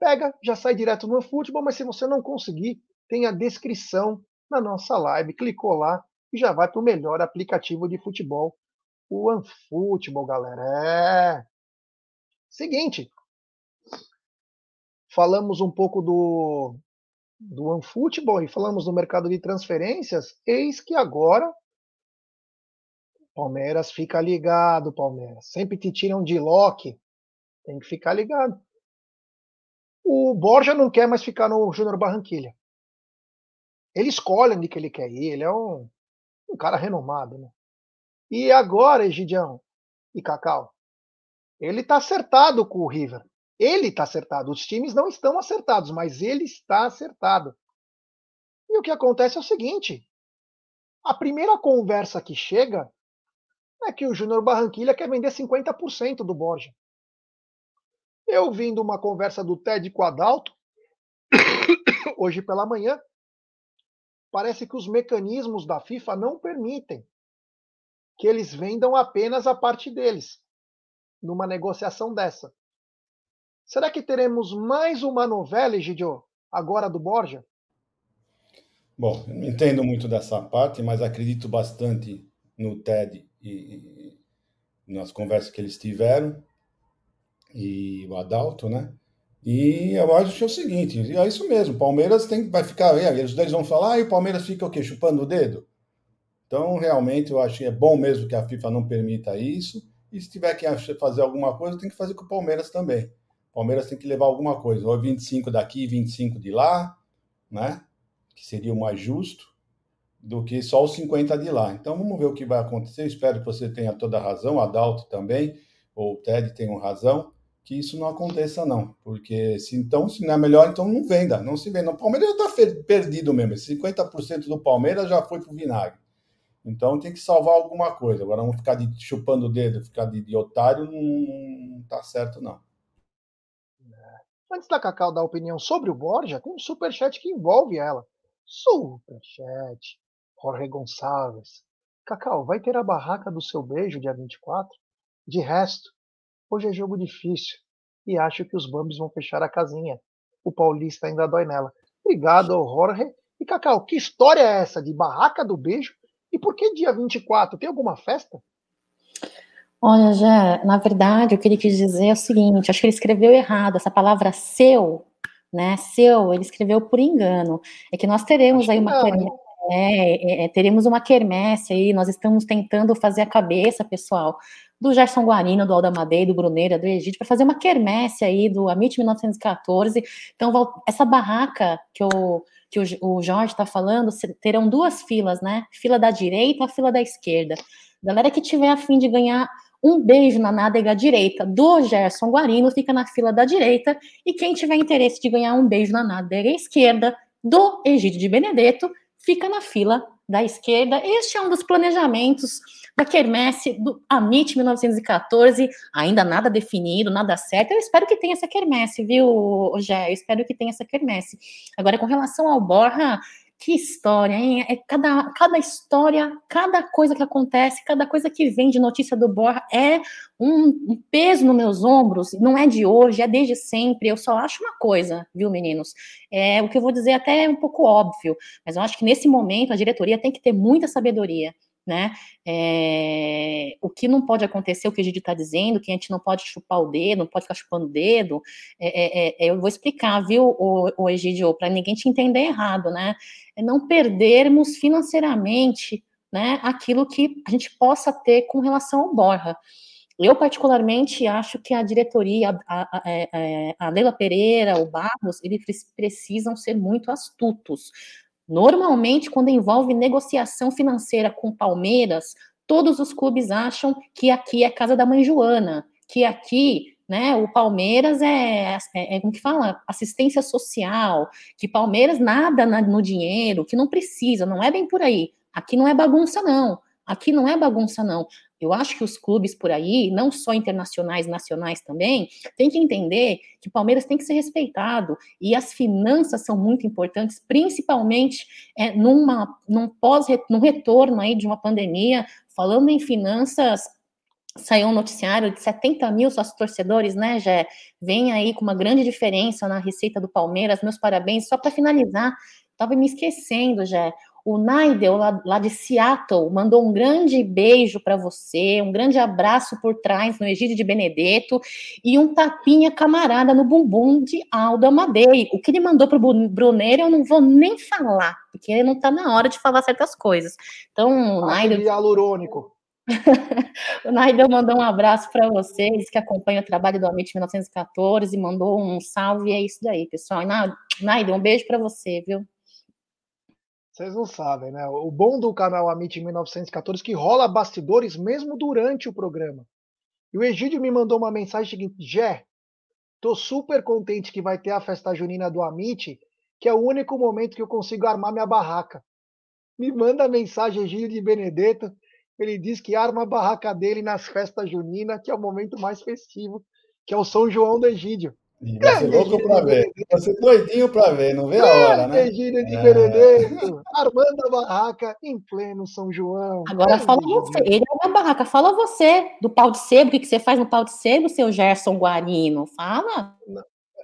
S1: pega, já sai direto no OneFootball, mas se você não conseguir, tem a descrição na nossa live. Clicou lá e já vai para o melhor aplicativo de futebol, o OneFootball, galera. É. Seguinte, falamos um pouco do, do OneFootball e falamos do mercado de transferências, eis que agora Palmeiras fica ligado, Palmeiras. Sempre te tiram de Loki. Tem que ficar ligado. O Borja não quer mais ficar no Júnior Barranquilha. Ele escolhe onde que ele quer ir. Ele é um, um cara renomado, né? E agora, Egidião e Cacau, ele tá acertado com o River. Ele tá acertado. Os times não estão acertados, mas ele está acertado. E o que acontece é o seguinte: a primeira conversa que chega é que o Júnior Barranquilha quer vender 50% do Borja. Eu vindo uma conversa do Ted com o Adalto, *coughs* hoje pela manhã, parece que os mecanismos da FIFA não permitem que eles vendam apenas a parte deles numa negociação dessa. Será que teremos mais uma novela, Egidio, agora do Borja?
S2: Bom, não entendo muito dessa parte, mas acredito bastante no TED e, e nas conversas que eles tiveram, e o Adalto, né? E eu acho é o seguinte, é isso mesmo, Palmeiras tem, vai ficar, eles dois vão falar, ah, e o Palmeiras fica o quê? Chupando o dedo? Então, realmente, eu acho que é bom mesmo que a FIFA não permita isso, e se tiver que fazer alguma coisa, tem que fazer com o Palmeiras também. O Palmeiras tem que levar alguma coisa, ou 25 daqui, 25 de lá, né? Que seria o mais justo do que só os 50 de lá. Então vamos ver o que vai acontecer. espero que você tenha toda a razão, Adalto também, ou o Ted tenham razão, que isso não aconteça, não. Porque se então, se não é melhor, então não venda, não se venda. O Palmeiras já está perdido mesmo. 50% do Palmeiras já foi para o vinagre. Então tem que salvar alguma coisa. Agora vamos ficar de, chupando o dedo, ficar de, de otário, não, não tá certo, não.
S1: Antes da Cacau dar opinião sobre o Borja, tem um superchat que envolve ela. Superchat. Jorge Gonçalves. Cacau, vai ter a barraca do seu beijo dia 24? De resto, hoje é jogo difícil e acho que os Bambis vão fechar a casinha. O Paulista ainda dói nela. Obrigado, Jorge. E Cacau, que história é essa de barraca do beijo? E por que dia 24? Tem alguma festa?
S3: Olha, já, na verdade, o que ele quis dizer é o seguinte: acho que ele escreveu errado. Essa palavra seu, né? Seu, ele escreveu por engano. É que nós teremos acho aí uma. Não, é, é, é, teremos uma quermesse aí, nós estamos tentando fazer a cabeça, pessoal, do Gerson Guarino, do Alda Madei, do Bruneira, do Egito, para fazer uma quermesse aí do Amit 1914. Então, essa barraca que o, que o, Jorge está falando, terão duas filas, né? Fila da direita, fila da esquerda. Galera que tiver a fim de ganhar um beijo na nádega direita do Gerson Guarino fica na fila da direita, e quem tiver interesse de ganhar um beijo na nádega esquerda do Egídio de Benedetto fica na fila da esquerda. Este é um dos planejamentos da quermesse do Amit 1914, ainda nada definido, nada certo. Eu espero que tenha essa quermesse, viu, Gé? Eu espero que tenha essa quermesse. Agora, com relação ao Borra, que história, hein? É cada, cada história, cada coisa que acontece, cada coisa que vem de notícia do Borra é um, um, peso nos meus ombros. Não é de hoje, é desde sempre. Eu só acho uma coisa, viu, meninos? É o que eu vou dizer até é um pouco óbvio, mas eu acho que nesse momento a diretoria tem que ter muita sabedoria né? É, o que não pode acontecer, o que a gente está dizendo, que a gente não pode chupar o dedo, não pode ficar chupando o dedo, é, é, eu vou explicar, viu, o, o Egidio, para ninguém te entender errado, né? É não perdermos financeiramente, né, aquilo que a gente possa ter com relação ao Borra. Eu, particularmente, acho que a diretoria, a, a, a, a Leila Pereira, o Barros, eles precisam ser muito astutos, Normalmente, quando envolve negociação financeira com Palmeiras, todos os clubes acham que aqui é casa da mãe Joana, que aqui né, o Palmeiras é, é, é, como que fala? Assistência social, que Palmeiras nada no dinheiro, que não precisa, não é bem por aí. Aqui não é bagunça, não. Aqui não é bagunça, não. Eu acho que os clubes por aí, não só internacionais, nacionais também, tem que entender que o Palmeiras tem que ser respeitado e as finanças são muito importantes, principalmente é, numa, num pós, num retorno aí de uma pandemia. Falando em finanças, saiu um noticiário de 70 mil sócios torcedores, né, Jé? Vem aí com uma grande diferença na receita do Palmeiras. Meus parabéns. Só para finalizar, estava me esquecendo, Jé. O Naidel, lá, lá, de Seattle, mandou um grande beijo para você, um grande abraço por trás no Egídio de Benedetto e um tapinha camarada no bumbum de Aldo Amadei. O que ele mandou para o Bruneiro eu não vou nem falar, porque não está na hora de falar certas coisas. Então,
S1: o Naidel... hialurônico. *laughs*
S3: o Naidel mandou um abraço para vocês que acompanham o trabalho do Amit 1914, mandou um salve, e é isso daí, pessoal. Naidel, um beijo para você, viu?
S1: Vocês não sabem, né? O bom do canal Amit 1914 é que rola bastidores mesmo durante o programa. E o Egídio me mandou uma mensagem seguinte: Jé, tô super contente que vai ter a festa junina do Amit, que é o único momento que eu consigo armar minha barraca. Me manda a mensagem Egídio de Benedetto. Ele diz que arma a barraca dele nas festas juninas, que é o momento mais festivo, que é o São João do Egídio.
S2: Vai ser louco para ver. Vai ser doidinho para ver, não vê a hora, né?
S1: Gíria de é. Benedetto, armando a barraca em pleno São João.
S3: Agora fala você, ele é na barraca, fala você do pau de sebo, o que você faz no pau de sebo, seu Gerson Guarino? Fala.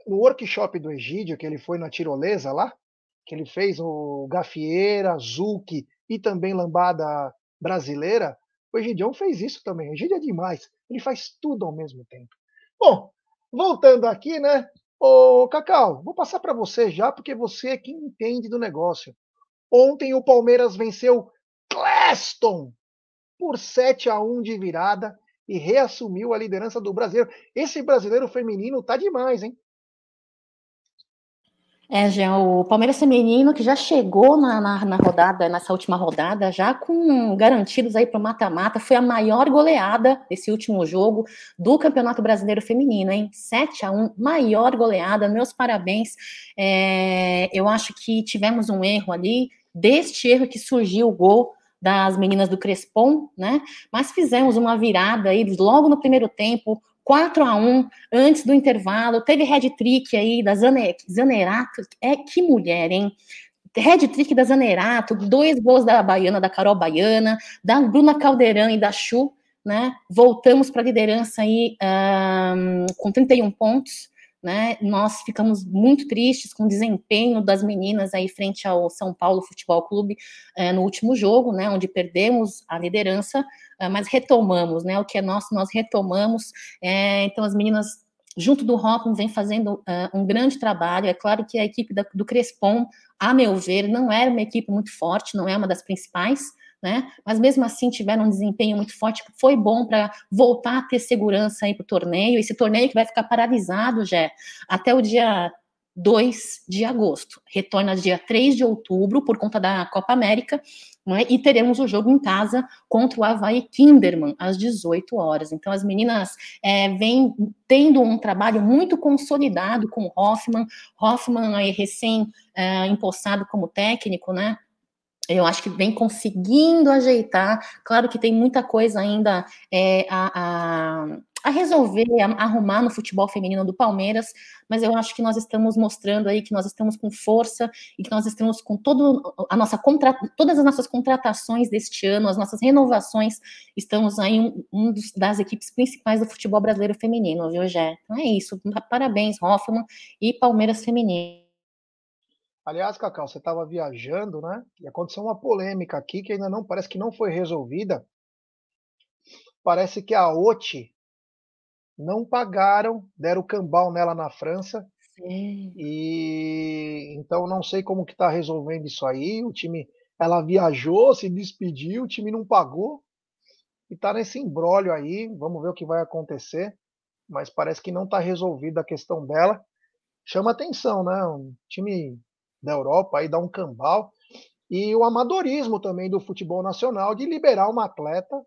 S1: No workshop do Egídio, que ele foi na tirolesa lá, que ele fez o gafieira, zuki e também lambada brasileira, o Egidião fez isso também. O Egídio é demais, ele faz tudo ao mesmo tempo. Bom, Voltando aqui, né? Ô, Cacau, vou passar para você já, porque você é quem entende do negócio. Ontem o Palmeiras venceu Cleston por 7 a 1 de virada e reassumiu a liderança do brasileiro. Esse brasileiro feminino tá demais, hein?
S3: É, já o Palmeiras Feminino, que já chegou na, na, na, rodada, nessa última rodada, já com garantidos aí para o mata-mata, foi a maior goleada desse último jogo do Campeonato Brasileiro Feminino, hein? 7 a 1 maior goleada, meus parabéns. É, eu acho que tivemos um erro ali, deste erro que surgiu o gol das meninas do Crespon, né? Mas fizemos uma virada aí logo no primeiro tempo, 4 a 1 antes do intervalo. Teve head trick aí da Zane, Zanerato. É que mulher, hein? Head trick da Zanerato, dois gols da Baiana, da Carol Baiana, da Bruna Caldeirão e da Chu, né? Voltamos para a liderança aí um, com 31 pontos né? Nós ficamos muito tristes com o desempenho das meninas aí frente ao São Paulo Futebol Clube é, no último jogo, né? Onde perdemos a liderança, é, mas retomamos, né? O que é nosso, nós retomamos. É, então, as meninas junto do Hoffman, vem fazendo uh, um grande trabalho. É claro que a equipe da, do Crespon, a meu ver, não era uma equipe muito forte, não é uma das principais, né? Mas mesmo assim tiveram um desempenho muito forte, foi bom para voltar a ter segurança aí para o torneio. Esse torneio que vai ficar paralisado, já até o dia 2 de agosto. Retorna dia 3 de outubro por conta da Copa América, né? e teremos o jogo em casa contra o Havaí Kinderman às 18 horas. Então as meninas é, vêm tendo um trabalho muito consolidado com o Hoffman, Hoffman aí recém é, empossado como técnico, né? Eu acho que vem conseguindo ajeitar. Claro que tem muita coisa ainda é, a, a, a, resolver, a, arrumar no futebol feminino do Palmeiras, mas eu acho que nós estamos mostrando aí que nós estamos com força e que nós estamos com todo a nossa contra, todas as nossas contratações deste ano, as nossas renovações, estamos aí um, um dos, das equipes principais do futebol brasileiro feminino, viu, Jé? Então é isso. Parabéns, Hoffman e Palmeiras Feminino.
S1: Aliás, Cacau, você estava viajando, né? E aconteceu uma polêmica aqui que ainda não parece que não foi resolvida. Parece que a OTI não pagaram, deram cambal nela na França. Sim. E então não sei como que está resolvendo isso aí. O time, ela viajou, se despediu, o time não pagou e está nesse embrólio aí. Vamos ver o que vai acontecer. Mas parece que não está resolvida a questão dela. Chama atenção, né? Um time da Europa, aí dá um cambal. E o amadorismo também do futebol nacional de liberar uma atleta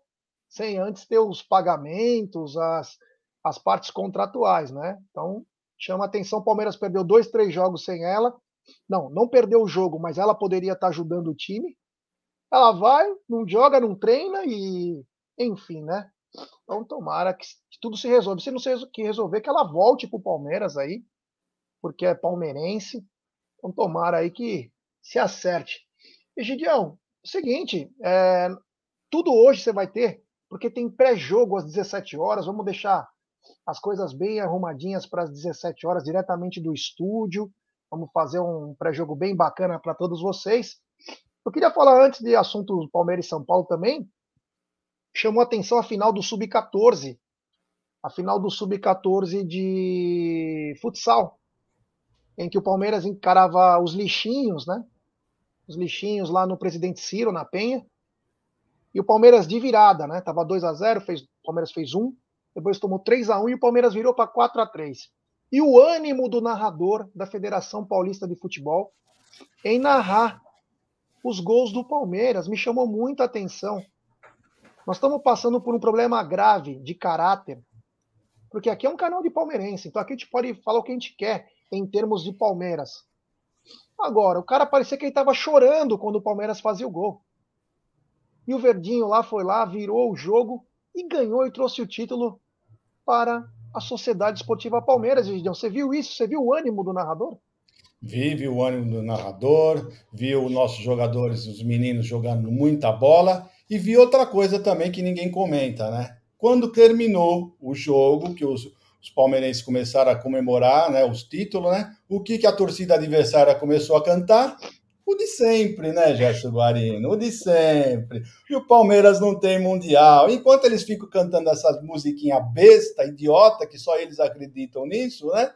S1: sem antes ter os pagamentos, as, as partes contratuais, né? Então, chama atenção, Palmeiras perdeu dois, três jogos sem ela. Não, não perdeu o jogo, mas ela poderia estar ajudando o time. Ela vai, não joga, não treina e, enfim, né? Então, tomara que, que tudo se resolva. Se não se que resolver, que ela volte para o Palmeiras aí, porque é palmeirense. Então, tomara aí que se acerte. Egidião, o seguinte, é, tudo hoje você vai ter, porque tem pré-jogo às 17 horas, vamos deixar as coisas bem arrumadinhas para as 17 horas, diretamente do estúdio. Vamos fazer um pré-jogo bem bacana para todos vocês. Eu queria falar antes de assuntos Palmeiras e São Paulo também. Chamou atenção a final do Sub-14. A final do Sub-14 de futsal em que o Palmeiras encarava os lixinhos, né? Os lixinhos lá no Presidente Ciro, na Penha. E o Palmeiras de virada, né? Tava 2 a 0 fez, o Palmeiras fez um, depois tomou 3 a 1 e o Palmeiras virou para 4 a 3 E o ânimo do narrador da Federação Paulista de Futebol em narrar os gols do Palmeiras me chamou muita atenção. Nós estamos passando por um problema grave de caráter, porque aqui é um canal de palmeirense, então aqui a gente pode falar o que a gente quer em termos de Palmeiras. Agora, o cara parecia que ele estava chorando quando o Palmeiras fazia o gol. E o Verdinho lá foi lá, virou o jogo e ganhou e trouxe o título para a Sociedade Esportiva Palmeiras, Gideão. Você viu isso? Você viu o ânimo do narrador?
S2: Vi, vi o ânimo do narrador, vi os nossos jogadores, os meninos jogando muita bola e vi outra coisa também que ninguém comenta, né? Quando terminou o jogo, que os, os palmeirenses começaram a comemorar né, os títulos, né? O que, que a torcida adversária começou a cantar? O de sempre, né, Gerson Guarino? O de sempre. E o Palmeiras não tem mundial. Enquanto eles ficam cantando essas musiquinhas besta, idiota, que só eles acreditam nisso, né?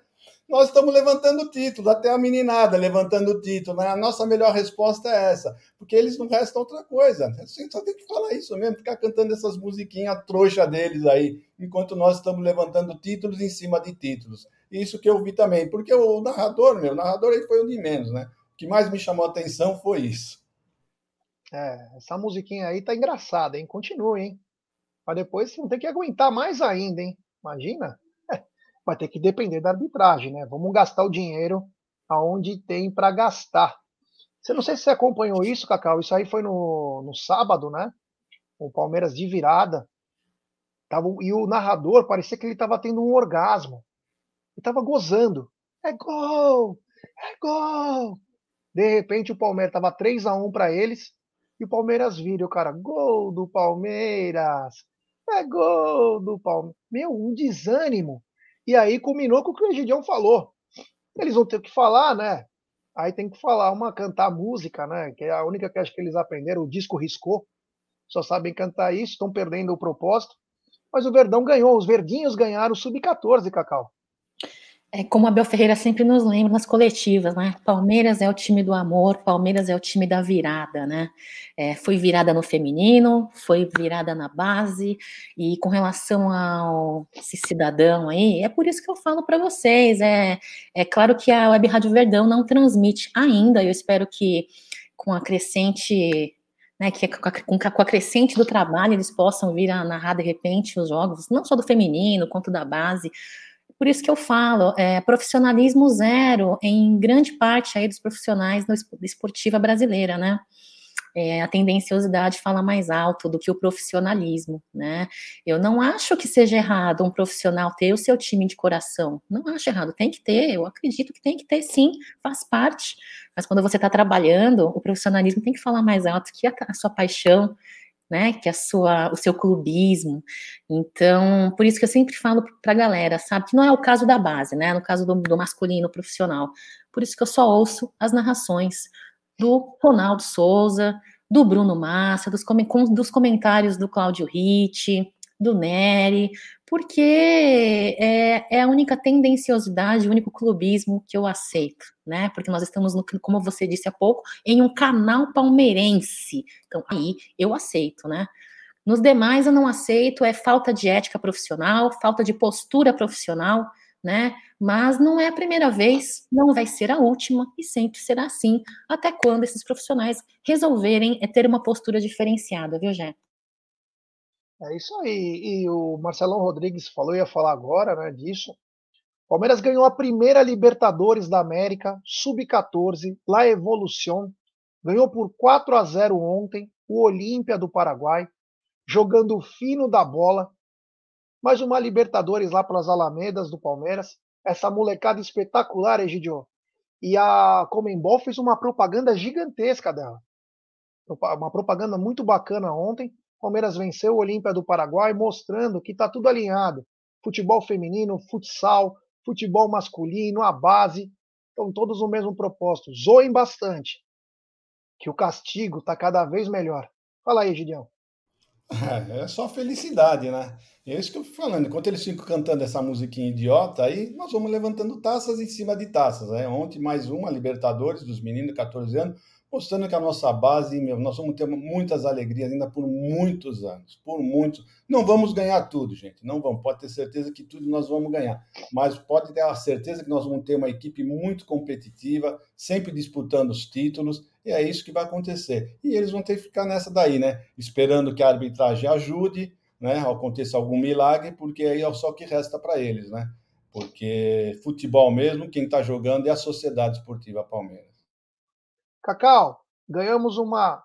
S2: Nós estamos levantando o título, até a meninada levantando o título. A nossa melhor resposta é essa, porque eles não restam outra coisa. Gente só tem que falar isso mesmo, ficar cantando essas musiquinhas trouxa deles aí, enquanto nós estamos levantando títulos em cima de títulos. Isso que eu vi também, porque o narrador, meu, o narrador aí foi o de menos, né? O que mais me chamou a atenção foi isso.
S1: É, essa musiquinha aí tá engraçada, hein? Continue, hein? Mas depois vão ter que aguentar mais ainda, hein? Imagina? Vai ter que depender da arbitragem, né? Vamos gastar o dinheiro aonde tem para gastar. Você não sei se você acompanhou isso, Cacau. Isso aí foi no, no sábado, né? O Palmeiras de virada. Tava, e o narrador parecia que ele estava tendo um orgasmo. Ele estava gozando. É gol! É gol! De repente o Palmeiras estava 3 a 1 para eles. E o Palmeiras vira, o cara, gol do Palmeiras! É gol do Palmeiras! Meu, um desânimo. E aí culminou com o que o Egidião falou. Eles vão ter que falar, né? Aí tem que falar, uma cantar música, né? Que é a única que acho que eles aprenderam, o disco riscou. Só sabem cantar isso, estão perdendo o propósito. Mas o Verdão ganhou, os verdinhos ganharam o sub-14, Cacau.
S3: É como a Bel Ferreira sempre nos lembra nas coletivas, né? Palmeiras é o time do amor, Palmeiras é o time da virada, né? É, foi virada no feminino, foi virada na base, e com relação ao esse cidadão aí, é por isso que eu falo para vocês. É, é claro que a Web Rádio Verdão não transmite ainda, eu espero que com a crescente né, que com a, crescente do trabalho eles possam vir a narrar de repente os jogos, não só do feminino, quanto da base, por isso que eu falo, é, profissionalismo zero em grande parte aí dos profissionais da esportiva brasileira, né? É, a tendenciosidade fala mais alto do que o profissionalismo, né? Eu não acho que seja errado um profissional ter o seu time de coração. Não acho errado, tem que ter, eu acredito que tem que ter sim, faz parte. Mas quando você está trabalhando, o profissionalismo tem que falar mais alto que a, a sua paixão, né, que a sua, o seu clubismo. Então, por isso que eu sempre falo para a galera, sabe, que não é o caso da base, né, no caso do, do masculino profissional. Por isso que eu só ouço as narrações do Ronaldo Souza, do Bruno Massa, dos, dos comentários do Cláudio Ritt, do Nery, porque é, é, a única tendenciosidade, o único clubismo que eu aceito, né? Porque nós estamos, no, como você disse há pouco, em um canal palmeirense. Então, aí eu aceito, né? Nos demais eu não aceito, é falta de ética profissional, falta de postura profissional, né? Mas não é a primeira vez, não vai ser a última e sempre será assim, até quando esses profissionais resolverem é ter uma postura diferenciada, viu, Jé?
S1: É isso aí. E o Marcelão Rodrigues falou, ia falar agora, né, disso. Palmeiras ganhou a primeira Libertadores da América, sub-14, La Evolución. Ganhou por 4 a 0 ontem, o Olímpia do Paraguai, jogando fino da bola. Mais uma Libertadores lá pelas Alamedas do Palmeiras. Essa molecada espetacular, Egidio. E a Comembol fez uma propaganda gigantesca dela. Uma propaganda muito bacana ontem. Palmeiras venceu o Olímpia do Paraguai, mostrando que está tudo alinhado. Futebol feminino, futsal, futebol masculino, a base, estão todos no mesmo propósito. Zoem bastante, que o castigo está cada vez melhor. Fala aí, Gideão.
S2: É, é só felicidade, né? É isso que eu estou falando. Enquanto eles ficam cantando essa musiquinha idiota, aí nós vamos levantando taças em cima de taças. Né? Ontem mais uma, Libertadores, dos meninos de 14 anos mostrando que a nossa base, meu, nós vamos ter muitas alegrias ainda por muitos anos, por muitos. Não vamos ganhar tudo, gente, não vamos. Pode ter certeza que tudo nós vamos ganhar, mas pode ter a certeza que nós vamos ter uma equipe muito competitiva, sempre disputando os títulos, e é isso que vai acontecer. E eles vão ter que ficar nessa daí, né? Esperando que a arbitragem ajude, né? Aconteça algum milagre, porque aí é só o que resta para eles, né? Porque futebol mesmo, quem está jogando é a Sociedade Esportiva Palmeiras.
S1: Cacau, ganhamos uma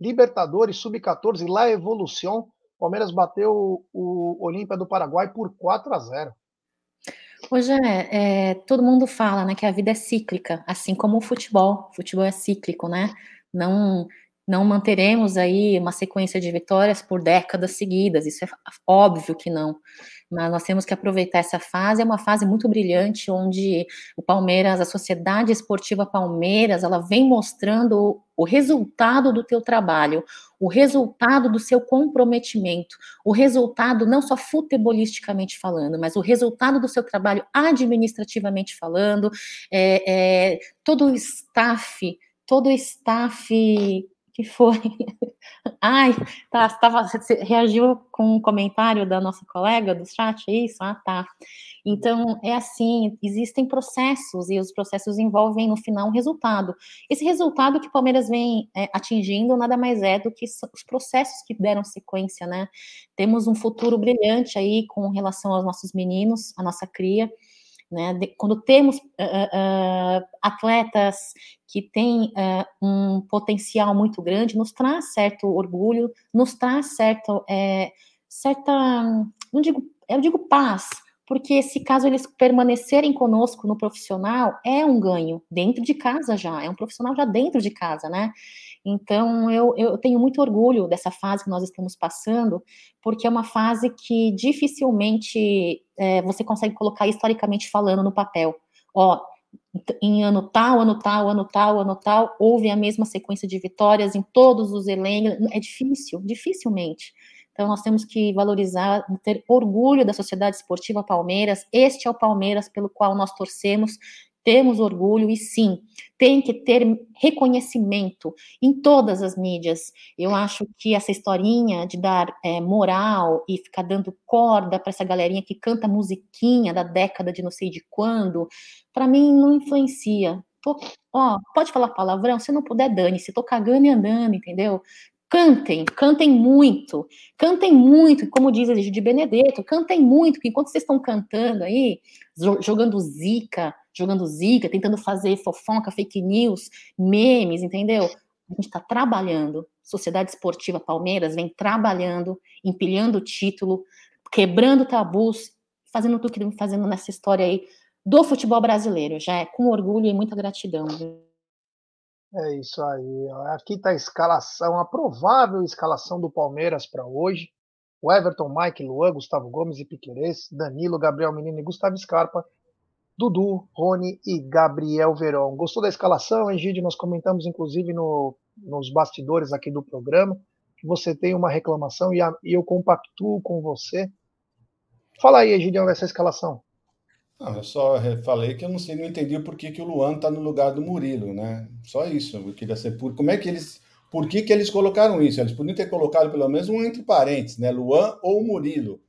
S1: Libertadores Sub-14 La Evolução. Palmeiras bateu o Olímpia do Paraguai por 4 a 0.
S3: Hoje é, é, todo mundo fala né, que a vida é cíclica, assim como o futebol. O futebol é cíclico, né? Não, não manteremos aí uma sequência de vitórias por décadas seguidas, isso é óbvio que não. Mas nós temos que aproveitar essa fase, é uma fase muito brilhante, onde o Palmeiras, a Sociedade Esportiva Palmeiras, ela vem mostrando o resultado do teu trabalho, o resultado do seu comprometimento, o resultado não só futebolisticamente falando, mas o resultado do seu trabalho administrativamente falando, é, é, todo o staff, todo o staff que foi? *laughs* Ai, tá, tava, você reagiu com um comentário da nossa colega do chat, é isso? Ah, tá. Então, é assim, existem processos, e os processos envolvem, no final, um resultado. Esse resultado que o Palmeiras vem é, atingindo nada mais é do que os processos que deram sequência, né? Temos um futuro brilhante aí com relação aos nossos meninos, a nossa cria, né? De, quando temos uh, uh, atletas que têm uh, um potencial muito grande, nos traz certo orgulho, nos traz certo, é, certa, não digo, eu digo paz, porque se caso eles permanecerem conosco no profissional, é um ganho dentro de casa já, é um profissional já dentro de casa, né? Então, eu, eu tenho muito orgulho dessa fase que nós estamos passando, porque é uma fase que dificilmente é, você consegue colocar historicamente falando no papel. Ó, em ano tal, ano tal, ano tal, ano tal, houve a mesma sequência de vitórias em todos os elencos. É difícil, dificilmente. Então, nós temos que valorizar, ter orgulho da Sociedade Esportiva Palmeiras. Este é o Palmeiras pelo qual nós torcemos temos orgulho e sim, tem que ter reconhecimento em todas as mídias. Eu acho que essa historinha de dar é, moral e ficar dando corda para essa galerinha que canta musiquinha da década de não sei de quando, para mim não influencia. Tô, ó, pode falar palavrão? Se não puder, dane-se, tô cagando e andando, entendeu? Cantem, cantem muito, cantem muito, como diz a de Benedetto, cantem muito, porque enquanto vocês estão cantando aí, jogando zica, jogando zica, tentando fazer fofoca, fake news, memes, entendeu? A gente está trabalhando. Sociedade Esportiva Palmeiras vem trabalhando, empilhando o título, quebrando tabus, fazendo tudo que vem fazendo nessa história aí do futebol brasileiro, já é com orgulho e muita gratidão.
S1: É isso aí. Aqui está a escalação, a provável escalação do Palmeiras para hoje. O Everton, Mike, Luan, Gustavo Gomes e Piquerez, Danilo, Gabriel Menino e Gustavo Scarpa Dudu, Rony e Gabriel Verón. Gostou da escalação, Egídio? Nós comentamos, inclusive, no, nos bastidores aqui do programa, que você tem uma reclamação e, a, e eu compactuo com você. Fala aí, Egídio, dessa escalação.
S2: Não, eu só falei que eu não sei, não entendi o porquê que o Luan está no lugar do Murilo, né? Só isso. Eu queria ser por como é que eles, por que, que eles colocaram isso? Eles podiam ter colocado pelo menos um entre parênteses, né? Luan ou Murilo.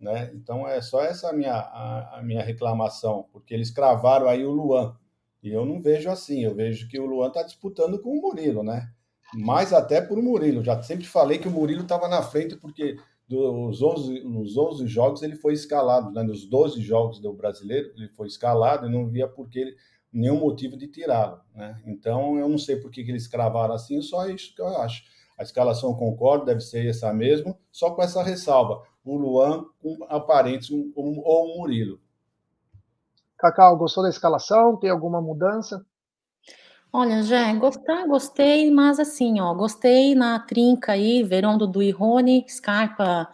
S2: Né? Então é só essa a minha, a, a, minha reclamação, porque eles cravaram aí o Luan. E eu não vejo assim, eu vejo que o Luan está disputando com o Murilo, né? Mais até por Murilo. Já sempre falei que o Murilo estava na frente, porque dos 11, nos 11 jogos ele foi escalado, né? nos 12 jogos do brasileiro ele foi escalado e não via porque nenhum motivo de tirá-lo. Né? Então eu não sei por que, que eles cravaram assim, só isso que eu acho. A escalação concordo, deve ser essa mesmo, só com essa ressalva o Luan com aparentes um, um, ou o Murilo.
S1: Cacau, gostou da escalação? Tem alguma mudança?
S3: Olha, já gostar, gostei, mas assim, ó, gostei na trinca aí, Verão, Dudu e Rony, Scarpa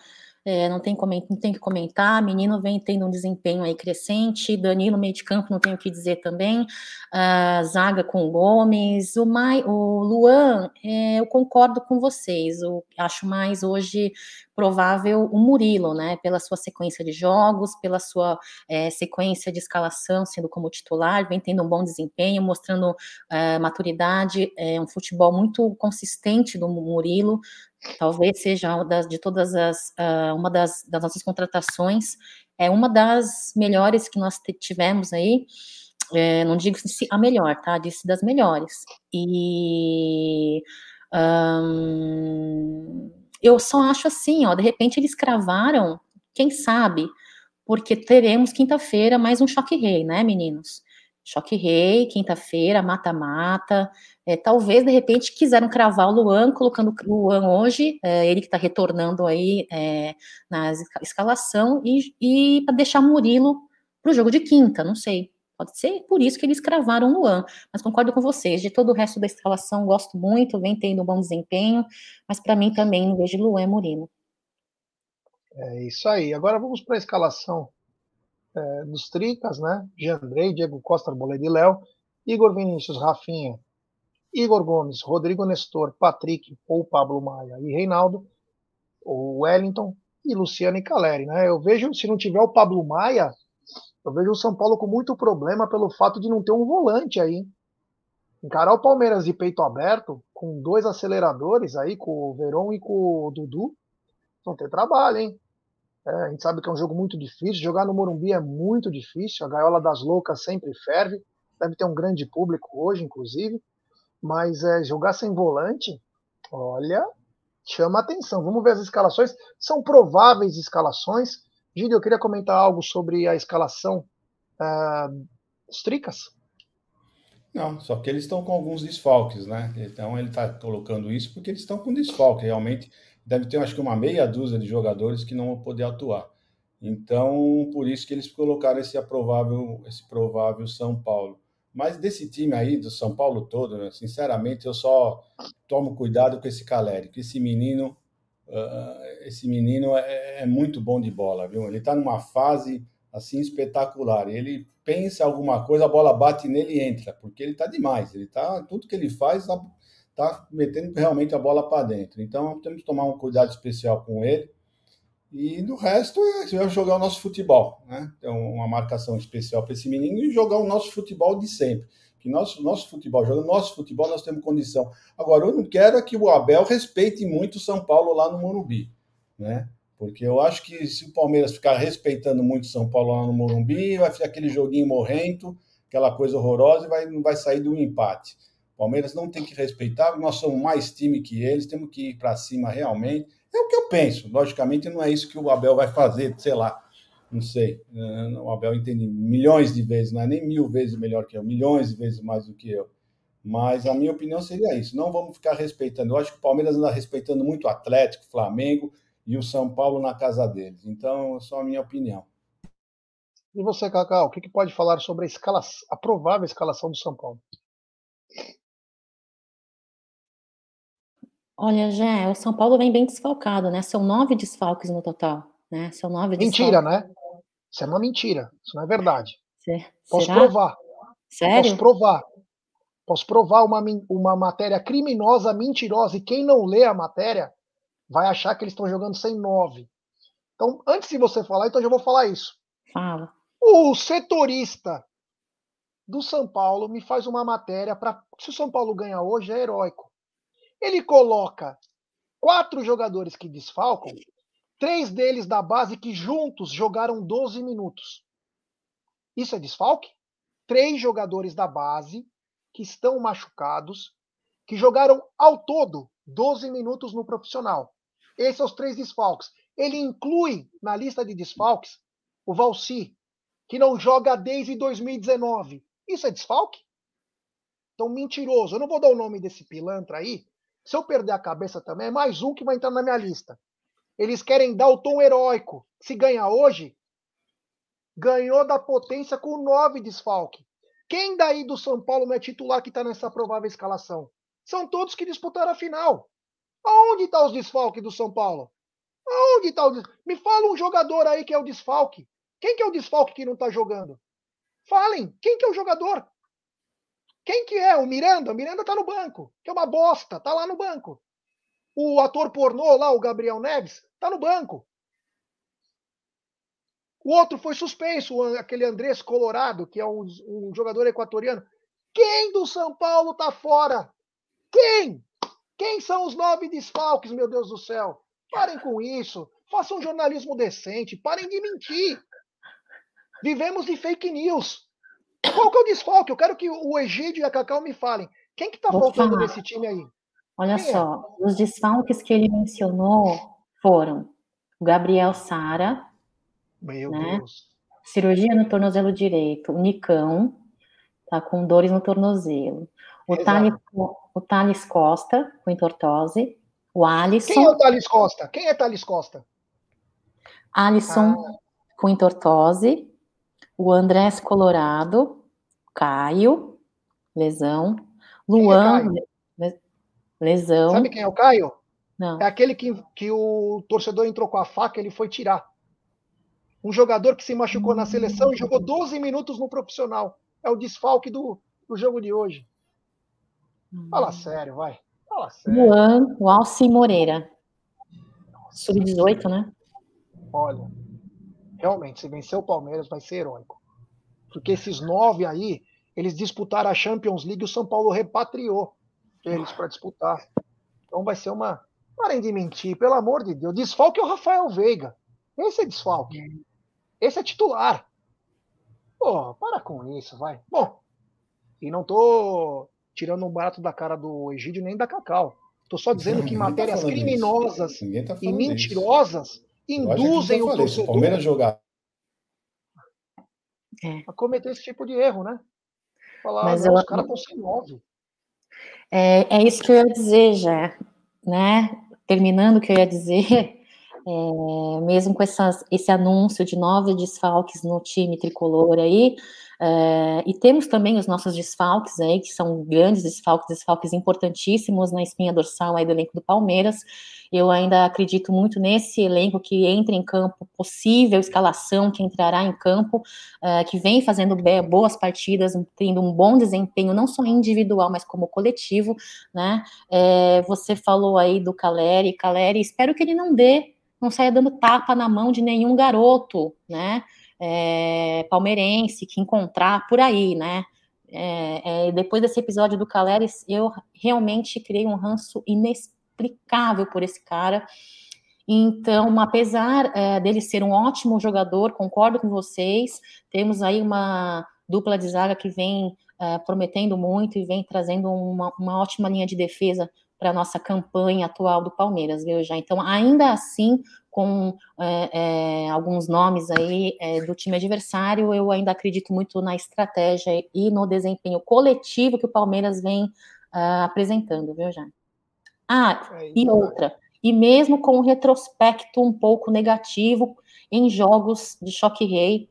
S3: é, não, tem não tem que comentar, menino vem tendo um desempenho aí crescente, Danilo meio de campo, não tenho o que dizer também, uh, zaga com o Gomes, o, Mai, o Luan, é, eu concordo com vocês, eu acho mais hoje provável o Murilo, né, pela sua sequência de jogos, pela sua é, sequência de escalação, sendo como titular, vem tendo um bom desempenho, mostrando é, maturidade, é, um futebol muito consistente do Murilo, talvez seja uma das, de todas as, uh, uma das, das, nossas contratações, é uma das melhores que nós tivemos aí, é, não digo a melhor, tá, disse das melhores, e eu só acho assim, ó, de repente eles cravaram, quem sabe, porque teremos quinta-feira mais um choque rei, né, meninos? Choque Rei, quinta-feira, mata-mata. É, talvez, de repente, quiseram cravar o Luan, colocando o Luan hoje, é, ele que está retornando aí é, na escalação, e, e para deixar Murilo para o jogo de quinta, não sei. Pode ser por isso que eles cravaram o Luan, mas concordo com vocês. De todo o resto da escalação, gosto muito, vem tendo um bom desempenho, mas para mim também não vejo Luan e Murilo.
S1: É isso aí. Agora vamos para a escalação é, dos Tricas, né? Jandrei, Diego Costa, Arboleda e Léo, Igor Vinícius, Rafinha, Igor Gomes, Rodrigo Nestor, Patrick ou Pablo Maia e Reinaldo, o Wellington e Luciano e Caleri, né? Eu vejo, se não tiver o Pablo Maia, eu vejo o São Paulo com muito problema pelo fato de não ter um volante aí. Encarar o Palmeiras de peito aberto, com dois aceleradores aí, com o Verón e com o Dudu, vão ter trabalho, hein? É, a gente sabe que é um jogo muito difícil. Jogar no Morumbi é muito difícil. A gaiola das loucas sempre ferve. Deve ter um grande público hoje, inclusive. Mas é, jogar sem volante, olha, chama atenção. Vamos ver as escalações. São prováveis escalações. Gílio, eu queria comentar algo sobre a escalação uh, dos Tricas.
S2: Não, só que eles estão com alguns desfalques, né? Então ele está colocando isso porque eles estão com desfalque. Realmente deve ter, acho que, uma meia dúzia de jogadores que não vão poder atuar. Então, por isso que eles colocaram esse provável, esse provável São Paulo. Mas desse time aí, do São Paulo todo, né, sinceramente, eu só tomo cuidado com esse Caleri, que esse menino, uh, esse menino é, é, muito bom de bola, viu? Ele está numa fase assim espetacular. Ele pensa alguma coisa, a bola bate nele e entra, porque ele está demais. Ele tá tudo que ele faz está tá metendo realmente a bola para dentro. Então temos que tomar um cuidado especial com ele. E no resto é jogar o nosso futebol, né? Então, uma marcação especial para esse menino e jogar o nosso futebol de sempre. Que nosso, nosso futebol, jogando nosso futebol, nós temos condição. Agora, eu não quero é que o Abel respeite muito o São Paulo lá no Morumbi, né? Porque eu acho que se o Palmeiras ficar respeitando muito o São Paulo lá no Morumbi, vai ficar aquele joguinho morrento, aquela coisa horrorosa e vai, não vai sair do empate. Palmeiras não tem que respeitar, nós somos mais time que eles, temos que ir para cima realmente é o que eu penso. Logicamente, não é isso que o Abel vai fazer, sei lá, não sei. Eh, o Abel entende milhões de vezes, não é nem mil vezes melhor que eu, milhões de vezes mais do que eu. Mas a minha opinião seria isso. Não vamos ficar respeitando. Eu acho que o Palmeiras anda respeitando muito o Atlético, Flamengo e o São Paulo na casa deles. Então, é só a minha opinião.
S1: E você, Cacau, o que, que pode falar sobre a, escala, a provável escalação do São Paulo?
S3: Olha, Jé, o São Paulo vem bem desfalcado, né? São nove desfalques no total, né? São nove
S1: Mentira, desfalques. né? Isso é uma mentira. Isso não é verdade.
S3: Cê,
S1: Posso será? provar.
S3: Sério?
S1: Posso provar. Posso provar uma, uma matéria criminosa, mentirosa, e quem não lê a matéria vai achar que eles estão jogando sem nove. Então, antes de você falar, então eu já vou falar isso.
S3: Fala.
S1: O setorista do São Paulo me faz uma matéria para. Se o São Paulo ganhar hoje, é heróico. Ele coloca quatro jogadores que desfalcam, três deles da base que juntos jogaram 12 minutos. Isso é desfalque? Três jogadores da base que estão machucados, que jogaram ao todo 12 minutos no profissional. Esses são os três desfalques. Ele inclui na lista de desfalques o Valci, que não joga desde 2019. Isso é desfalque? Então, mentiroso. Eu não vou dar o nome desse pilantra aí, se eu perder a cabeça também, é mais um que vai entrar na minha lista. Eles querem dar o tom heróico. Se ganhar hoje, ganhou da potência com nove desfalque. Quem daí do São Paulo não é titular que está nessa provável escalação? São todos que disputaram a final. Aonde está os desfalques do São Paulo? Aonde está o Me fala um jogador aí que é o desfalque. Quem que é o desfalque que não está jogando? Falem, quem que é o jogador? Quem que é? O Miranda? O Miranda tá no banco, que é uma bosta, tá lá no banco. O ator pornô lá, o Gabriel Neves, tá no banco. O outro foi suspenso, aquele Andrés Colorado, que é um, um jogador equatoriano. Quem do São Paulo tá fora? Quem? Quem são os nove desfalques, meu Deus do céu? Parem com isso. Façam um jornalismo decente. Parem de mentir. Vivemos de fake news. Qual que é o desfalque? Eu quero que o Egídio e a Cacau me falem. Quem que tá Vou faltando falar. nesse time aí?
S3: Olha Quem é? só, é? os desfalques que ele mencionou foram o Gabriel Sara.
S1: Meu né? Deus.
S3: Cirurgia no tornozelo direito. O Nicão tá com dores no tornozelo. O Thales, o Thales Costa, com entortose. O Alisson.
S1: Quem é o Thales Costa? Quem é Thales Costa?
S3: Alisson ah. com entortose o Andrés Colorado, Caio, lesão, Luan, é lesão.
S1: Sabe quem é o Caio?
S3: Não.
S1: É aquele que, que o torcedor entrou com a faca, ele foi tirar. Um jogador que se machucou na seleção e jogou 12 minutos no profissional. É o desfalque do, do jogo de hoje. Fala hum. sério, vai. Fala sério.
S3: Luan, o Alci Moreira. Sub-18, né?
S1: Olha, realmente, se vencer o Palmeiras, vai ser heróico. Porque esses nove aí, eles disputaram a Champions League e o São Paulo repatriou. eles para disputar. Então vai ser uma. Parem de mentir, pelo amor de Deus. Desfalque é o Rafael Veiga. Esse é desfalque. Esse é titular. Pô, para com isso, vai. Bom, e não tô tirando um barato da cara do Egídio nem da Cacau. Tô só dizendo que tá matérias tá criminosas tá e mentirosas. Induzem o torcedor.
S2: Palmeiras jogar.
S1: É. A cometer esse tipo de erro, né? Falar, Mas eu... os caras estão sem nove.
S3: É, é isso que eu ia dizer já, né? Terminando o que eu ia dizer, *laughs* é, mesmo com essas, esse anúncio de nove desfalques no time tricolor aí, é, e temos também os nossos desfalques aí, que são grandes desfalques, desfalques importantíssimos na espinha dorsal aí do elenco do Palmeiras. Eu ainda acredito muito nesse elenco que entra em campo, possível escalação que entrará em campo, é, que vem fazendo boas partidas, tendo um bom desempenho, não só individual, mas como coletivo, né? É, você falou aí do Caleri, Caleri, espero que ele não dê, não saia dando tapa na mão de nenhum garoto, né? É, palmeirense que encontrar por aí, né? É, é, depois desse episódio do Caleres, eu realmente criei um ranço inexplicável por esse cara. Então, apesar dele ser um ótimo jogador, concordo com vocês, temos aí uma dupla de zaga que vem prometendo muito e vem trazendo uma, uma ótima linha de defesa para a nossa campanha atual do Palmeiras, viu, já? Então, ainda assim, com é, é, alguns nomes aí é, do time adversário, eu ainda acredito muito na estratégia e no desempenho coletivo que o Palmeiras vem uh, apresentando, viu, já? Ah, e outra, e mesmo com um retrospecto um pouco negativo em jogos de choque rei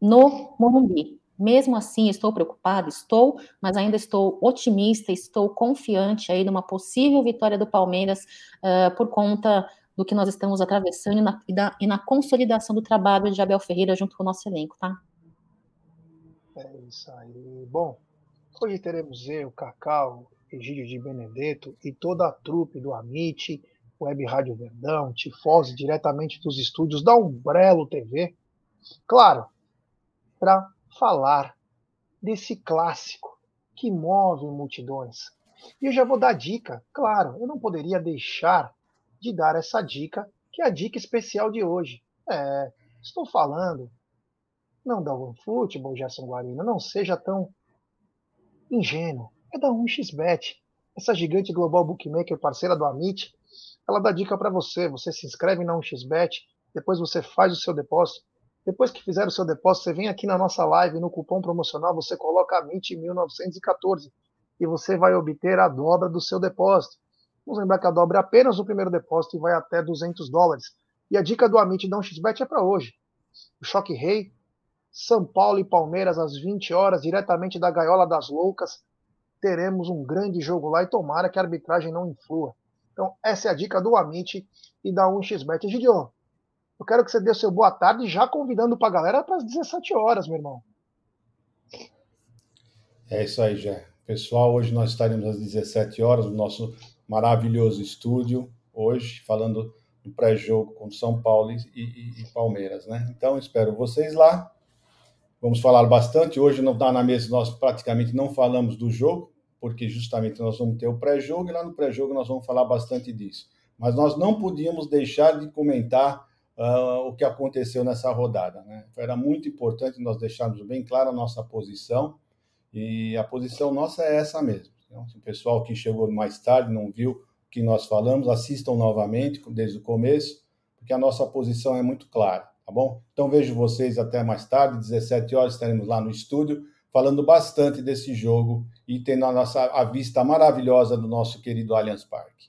S3: no Morumbi. Mesmo assim, estou preocupado, estou, mas ainda estou otimista, estou confiante aí numa possível vitória do Palmeiras uh, por conta do que nós estamos atravessando e na, e, da, e na consolidação do trabalho de Abel Ferreira junto com o nosso elenco, tá?
S1: É isso aí. Bom, hoje teremos eu, Cacau, Egídio de Benedetto e toda a trupe do Amit, Web Rádio Verdão, Tifose, diretamente dos estúdios da Umbrello TV. Claro, para falar desse clássico que move multidões. E eu já vou dar dica, claro, eu não poderia deixar de dar essa dica, que é a dica especial de hoje. É, estou falando, não da OneFootball, Gerson Guarino, não seja tão ingênuo. É da 1xBet, essa gigante global bookmaker parceira do Amit. Ela dá dica para você. Você se inscreve na 1xBet, depois você faz o seu depósito depois que fizer o seu depósito, você vem aqui na nossa live, no cupom promocional, você coloca AMIT1914 e você vai obter a dobra do seu depósito. Vamos lembrar que a dobra é apenas o primeiro depósito e vai até 200 dólares. E a dica do Amit da 1xBet é para hoje. O Choque Rei, São Paulo e Palmeiras às 20 horas, diretamente da Gaiola das Loucas. Teremos um grande jogo lá e tomara que a arbitragem não influa. Então, essa é a dica do Amit e da 1xBet. Gideon, eu quero que você dê o seu boa tarde, já convidando para a galera para as 17 horas, meu irmão.
S2: É isso aí, Jé. Pessoal, hoje nós estaremos às 17 horas no nosso maravilhoso estúdio, hoje, falando do pré-jogo com São Paulo e, e, e, Palmeiras, né? Então, espero vocês lá. Vamos falar bastante. Hoje não está na mesa, nós praticamente não falamos do jogo, porque justamente nós vamos ter o pré-jogo e lá no pré-jogo nós vamos falar bastante disso. Mas nós não podíamos deixar de comentar uh, o que aconteceu nessa rodada. Né? Era muito importante nós deixarmos bem clara a nossa posição, e a posição nossa é essa mesmo. Então, se o pessoal que chegou mais tarde não viu o que nós falamos, assistam novamente desde o começo, porque a nossa posição é muito clara, tá bom? Então vejo vocês até mais tarde, 17 horas estaremos lá no estúdio falando bastante desse jogo e tendo a nossa a vista maravilhosa do nosso querido Allianz Parque.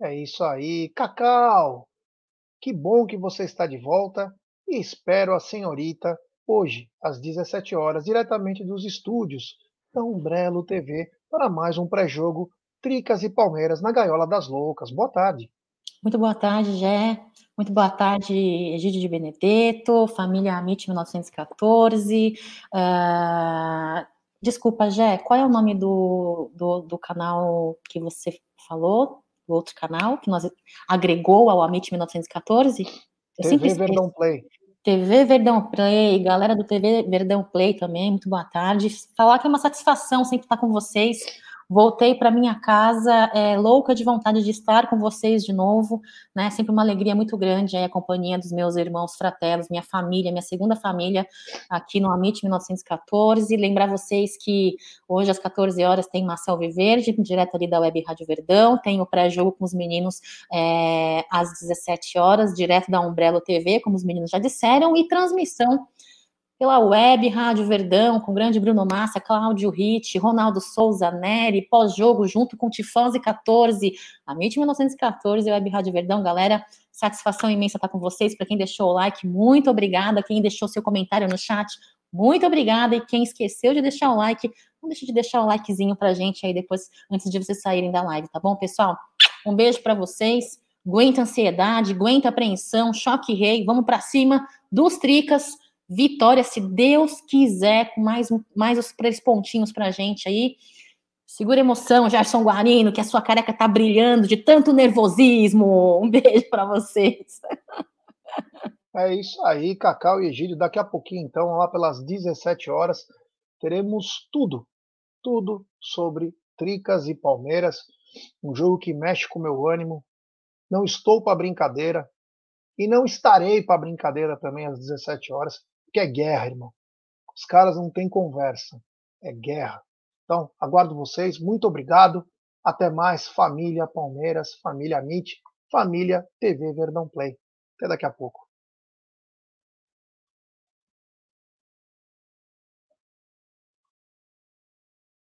S1: É isso aí, Cacau. Que bom que você está de volta e espero a senhorita hoje, às 17 horas, diretamente dos estúdios da Umbrello TV, para mais um pré-jogo Tricas e Palmeiras na Gaiola das Loucas. Boa tarde.
S3: Muito boa tarde, Gé. Muito boa tarde, Egídio de Benedetto, família Amit 1914. Uh, desculpa, Gé, qual é o nome do, do, do canal que você falou? do outro canal, que nós agregou ao Amit 1914.
S1: Eu TV Verdão Play.
S3: TV Verdão Play, galera do TV Verdão Play também, muito boa tarde. Falar que é uma satisfação sempre estar com vocês. Voltei para minha casa é, louca de vontade de estar com vocês de novo, né? Sempre uma alegria muito grande aí, a companhia dos meus irmãos fratelos, minha família, minha segunda família aqui no Amit 1914. Lembrar vocês que hoje às 14 horas tem Marcel Viverde, direto ali da Web Rádio Verdão, tem o pré-jogo com os meninos é, às 17 horas, direto da Umbrello TV, como os meninos já disseram, e transmissão pela web Rádio Verdão, com o grande Bruno Massa, Cláudio Ritt, Ronaldo Souza, Nery, pós-jogo, junto com Tifose 14, a MIT 1914 Web Rádio Verdão, galera, satisfação imensa estar com vocês, para quem deixou o like, muito obrigada, quem deixou seu comentário no chat, muito obrigada, e quem esqueceu de deixar o like, não deixe de deixar o likezinho pra gente aí depois, antes de vocês saírem da live, tá bom, pessoal? Um beijo para vocês, aguenta ansiedade, aguenta apreensão, choque rei, vamos para cima dos tricas, vitória, se Deus quiser, com mais, mais os três pontinhos pra gente aí. Segura emoção, Gerson Guarino, que a sua careca tá brilhando de tanto nervosismo. Um beijo para vocês.
S1: É isso aí, Cacau e Egídio. Daqui a pouquinho, então, lá pelas 17 horas, teremos tudo, tudo sobre Tricas e Palmeiras. Um jogo que mexe com o meu ânimo. Não estou para brincadeira. E não estarei para brincadeira também às 17 horas. Que é guerra, irmão. Os caras não têm conversa. É guerra. Então, aguardo vocês. Muito obrigado. Até mais, família Palmeiras, família MIT, família TV Verdão Play. Até daqui a pouco.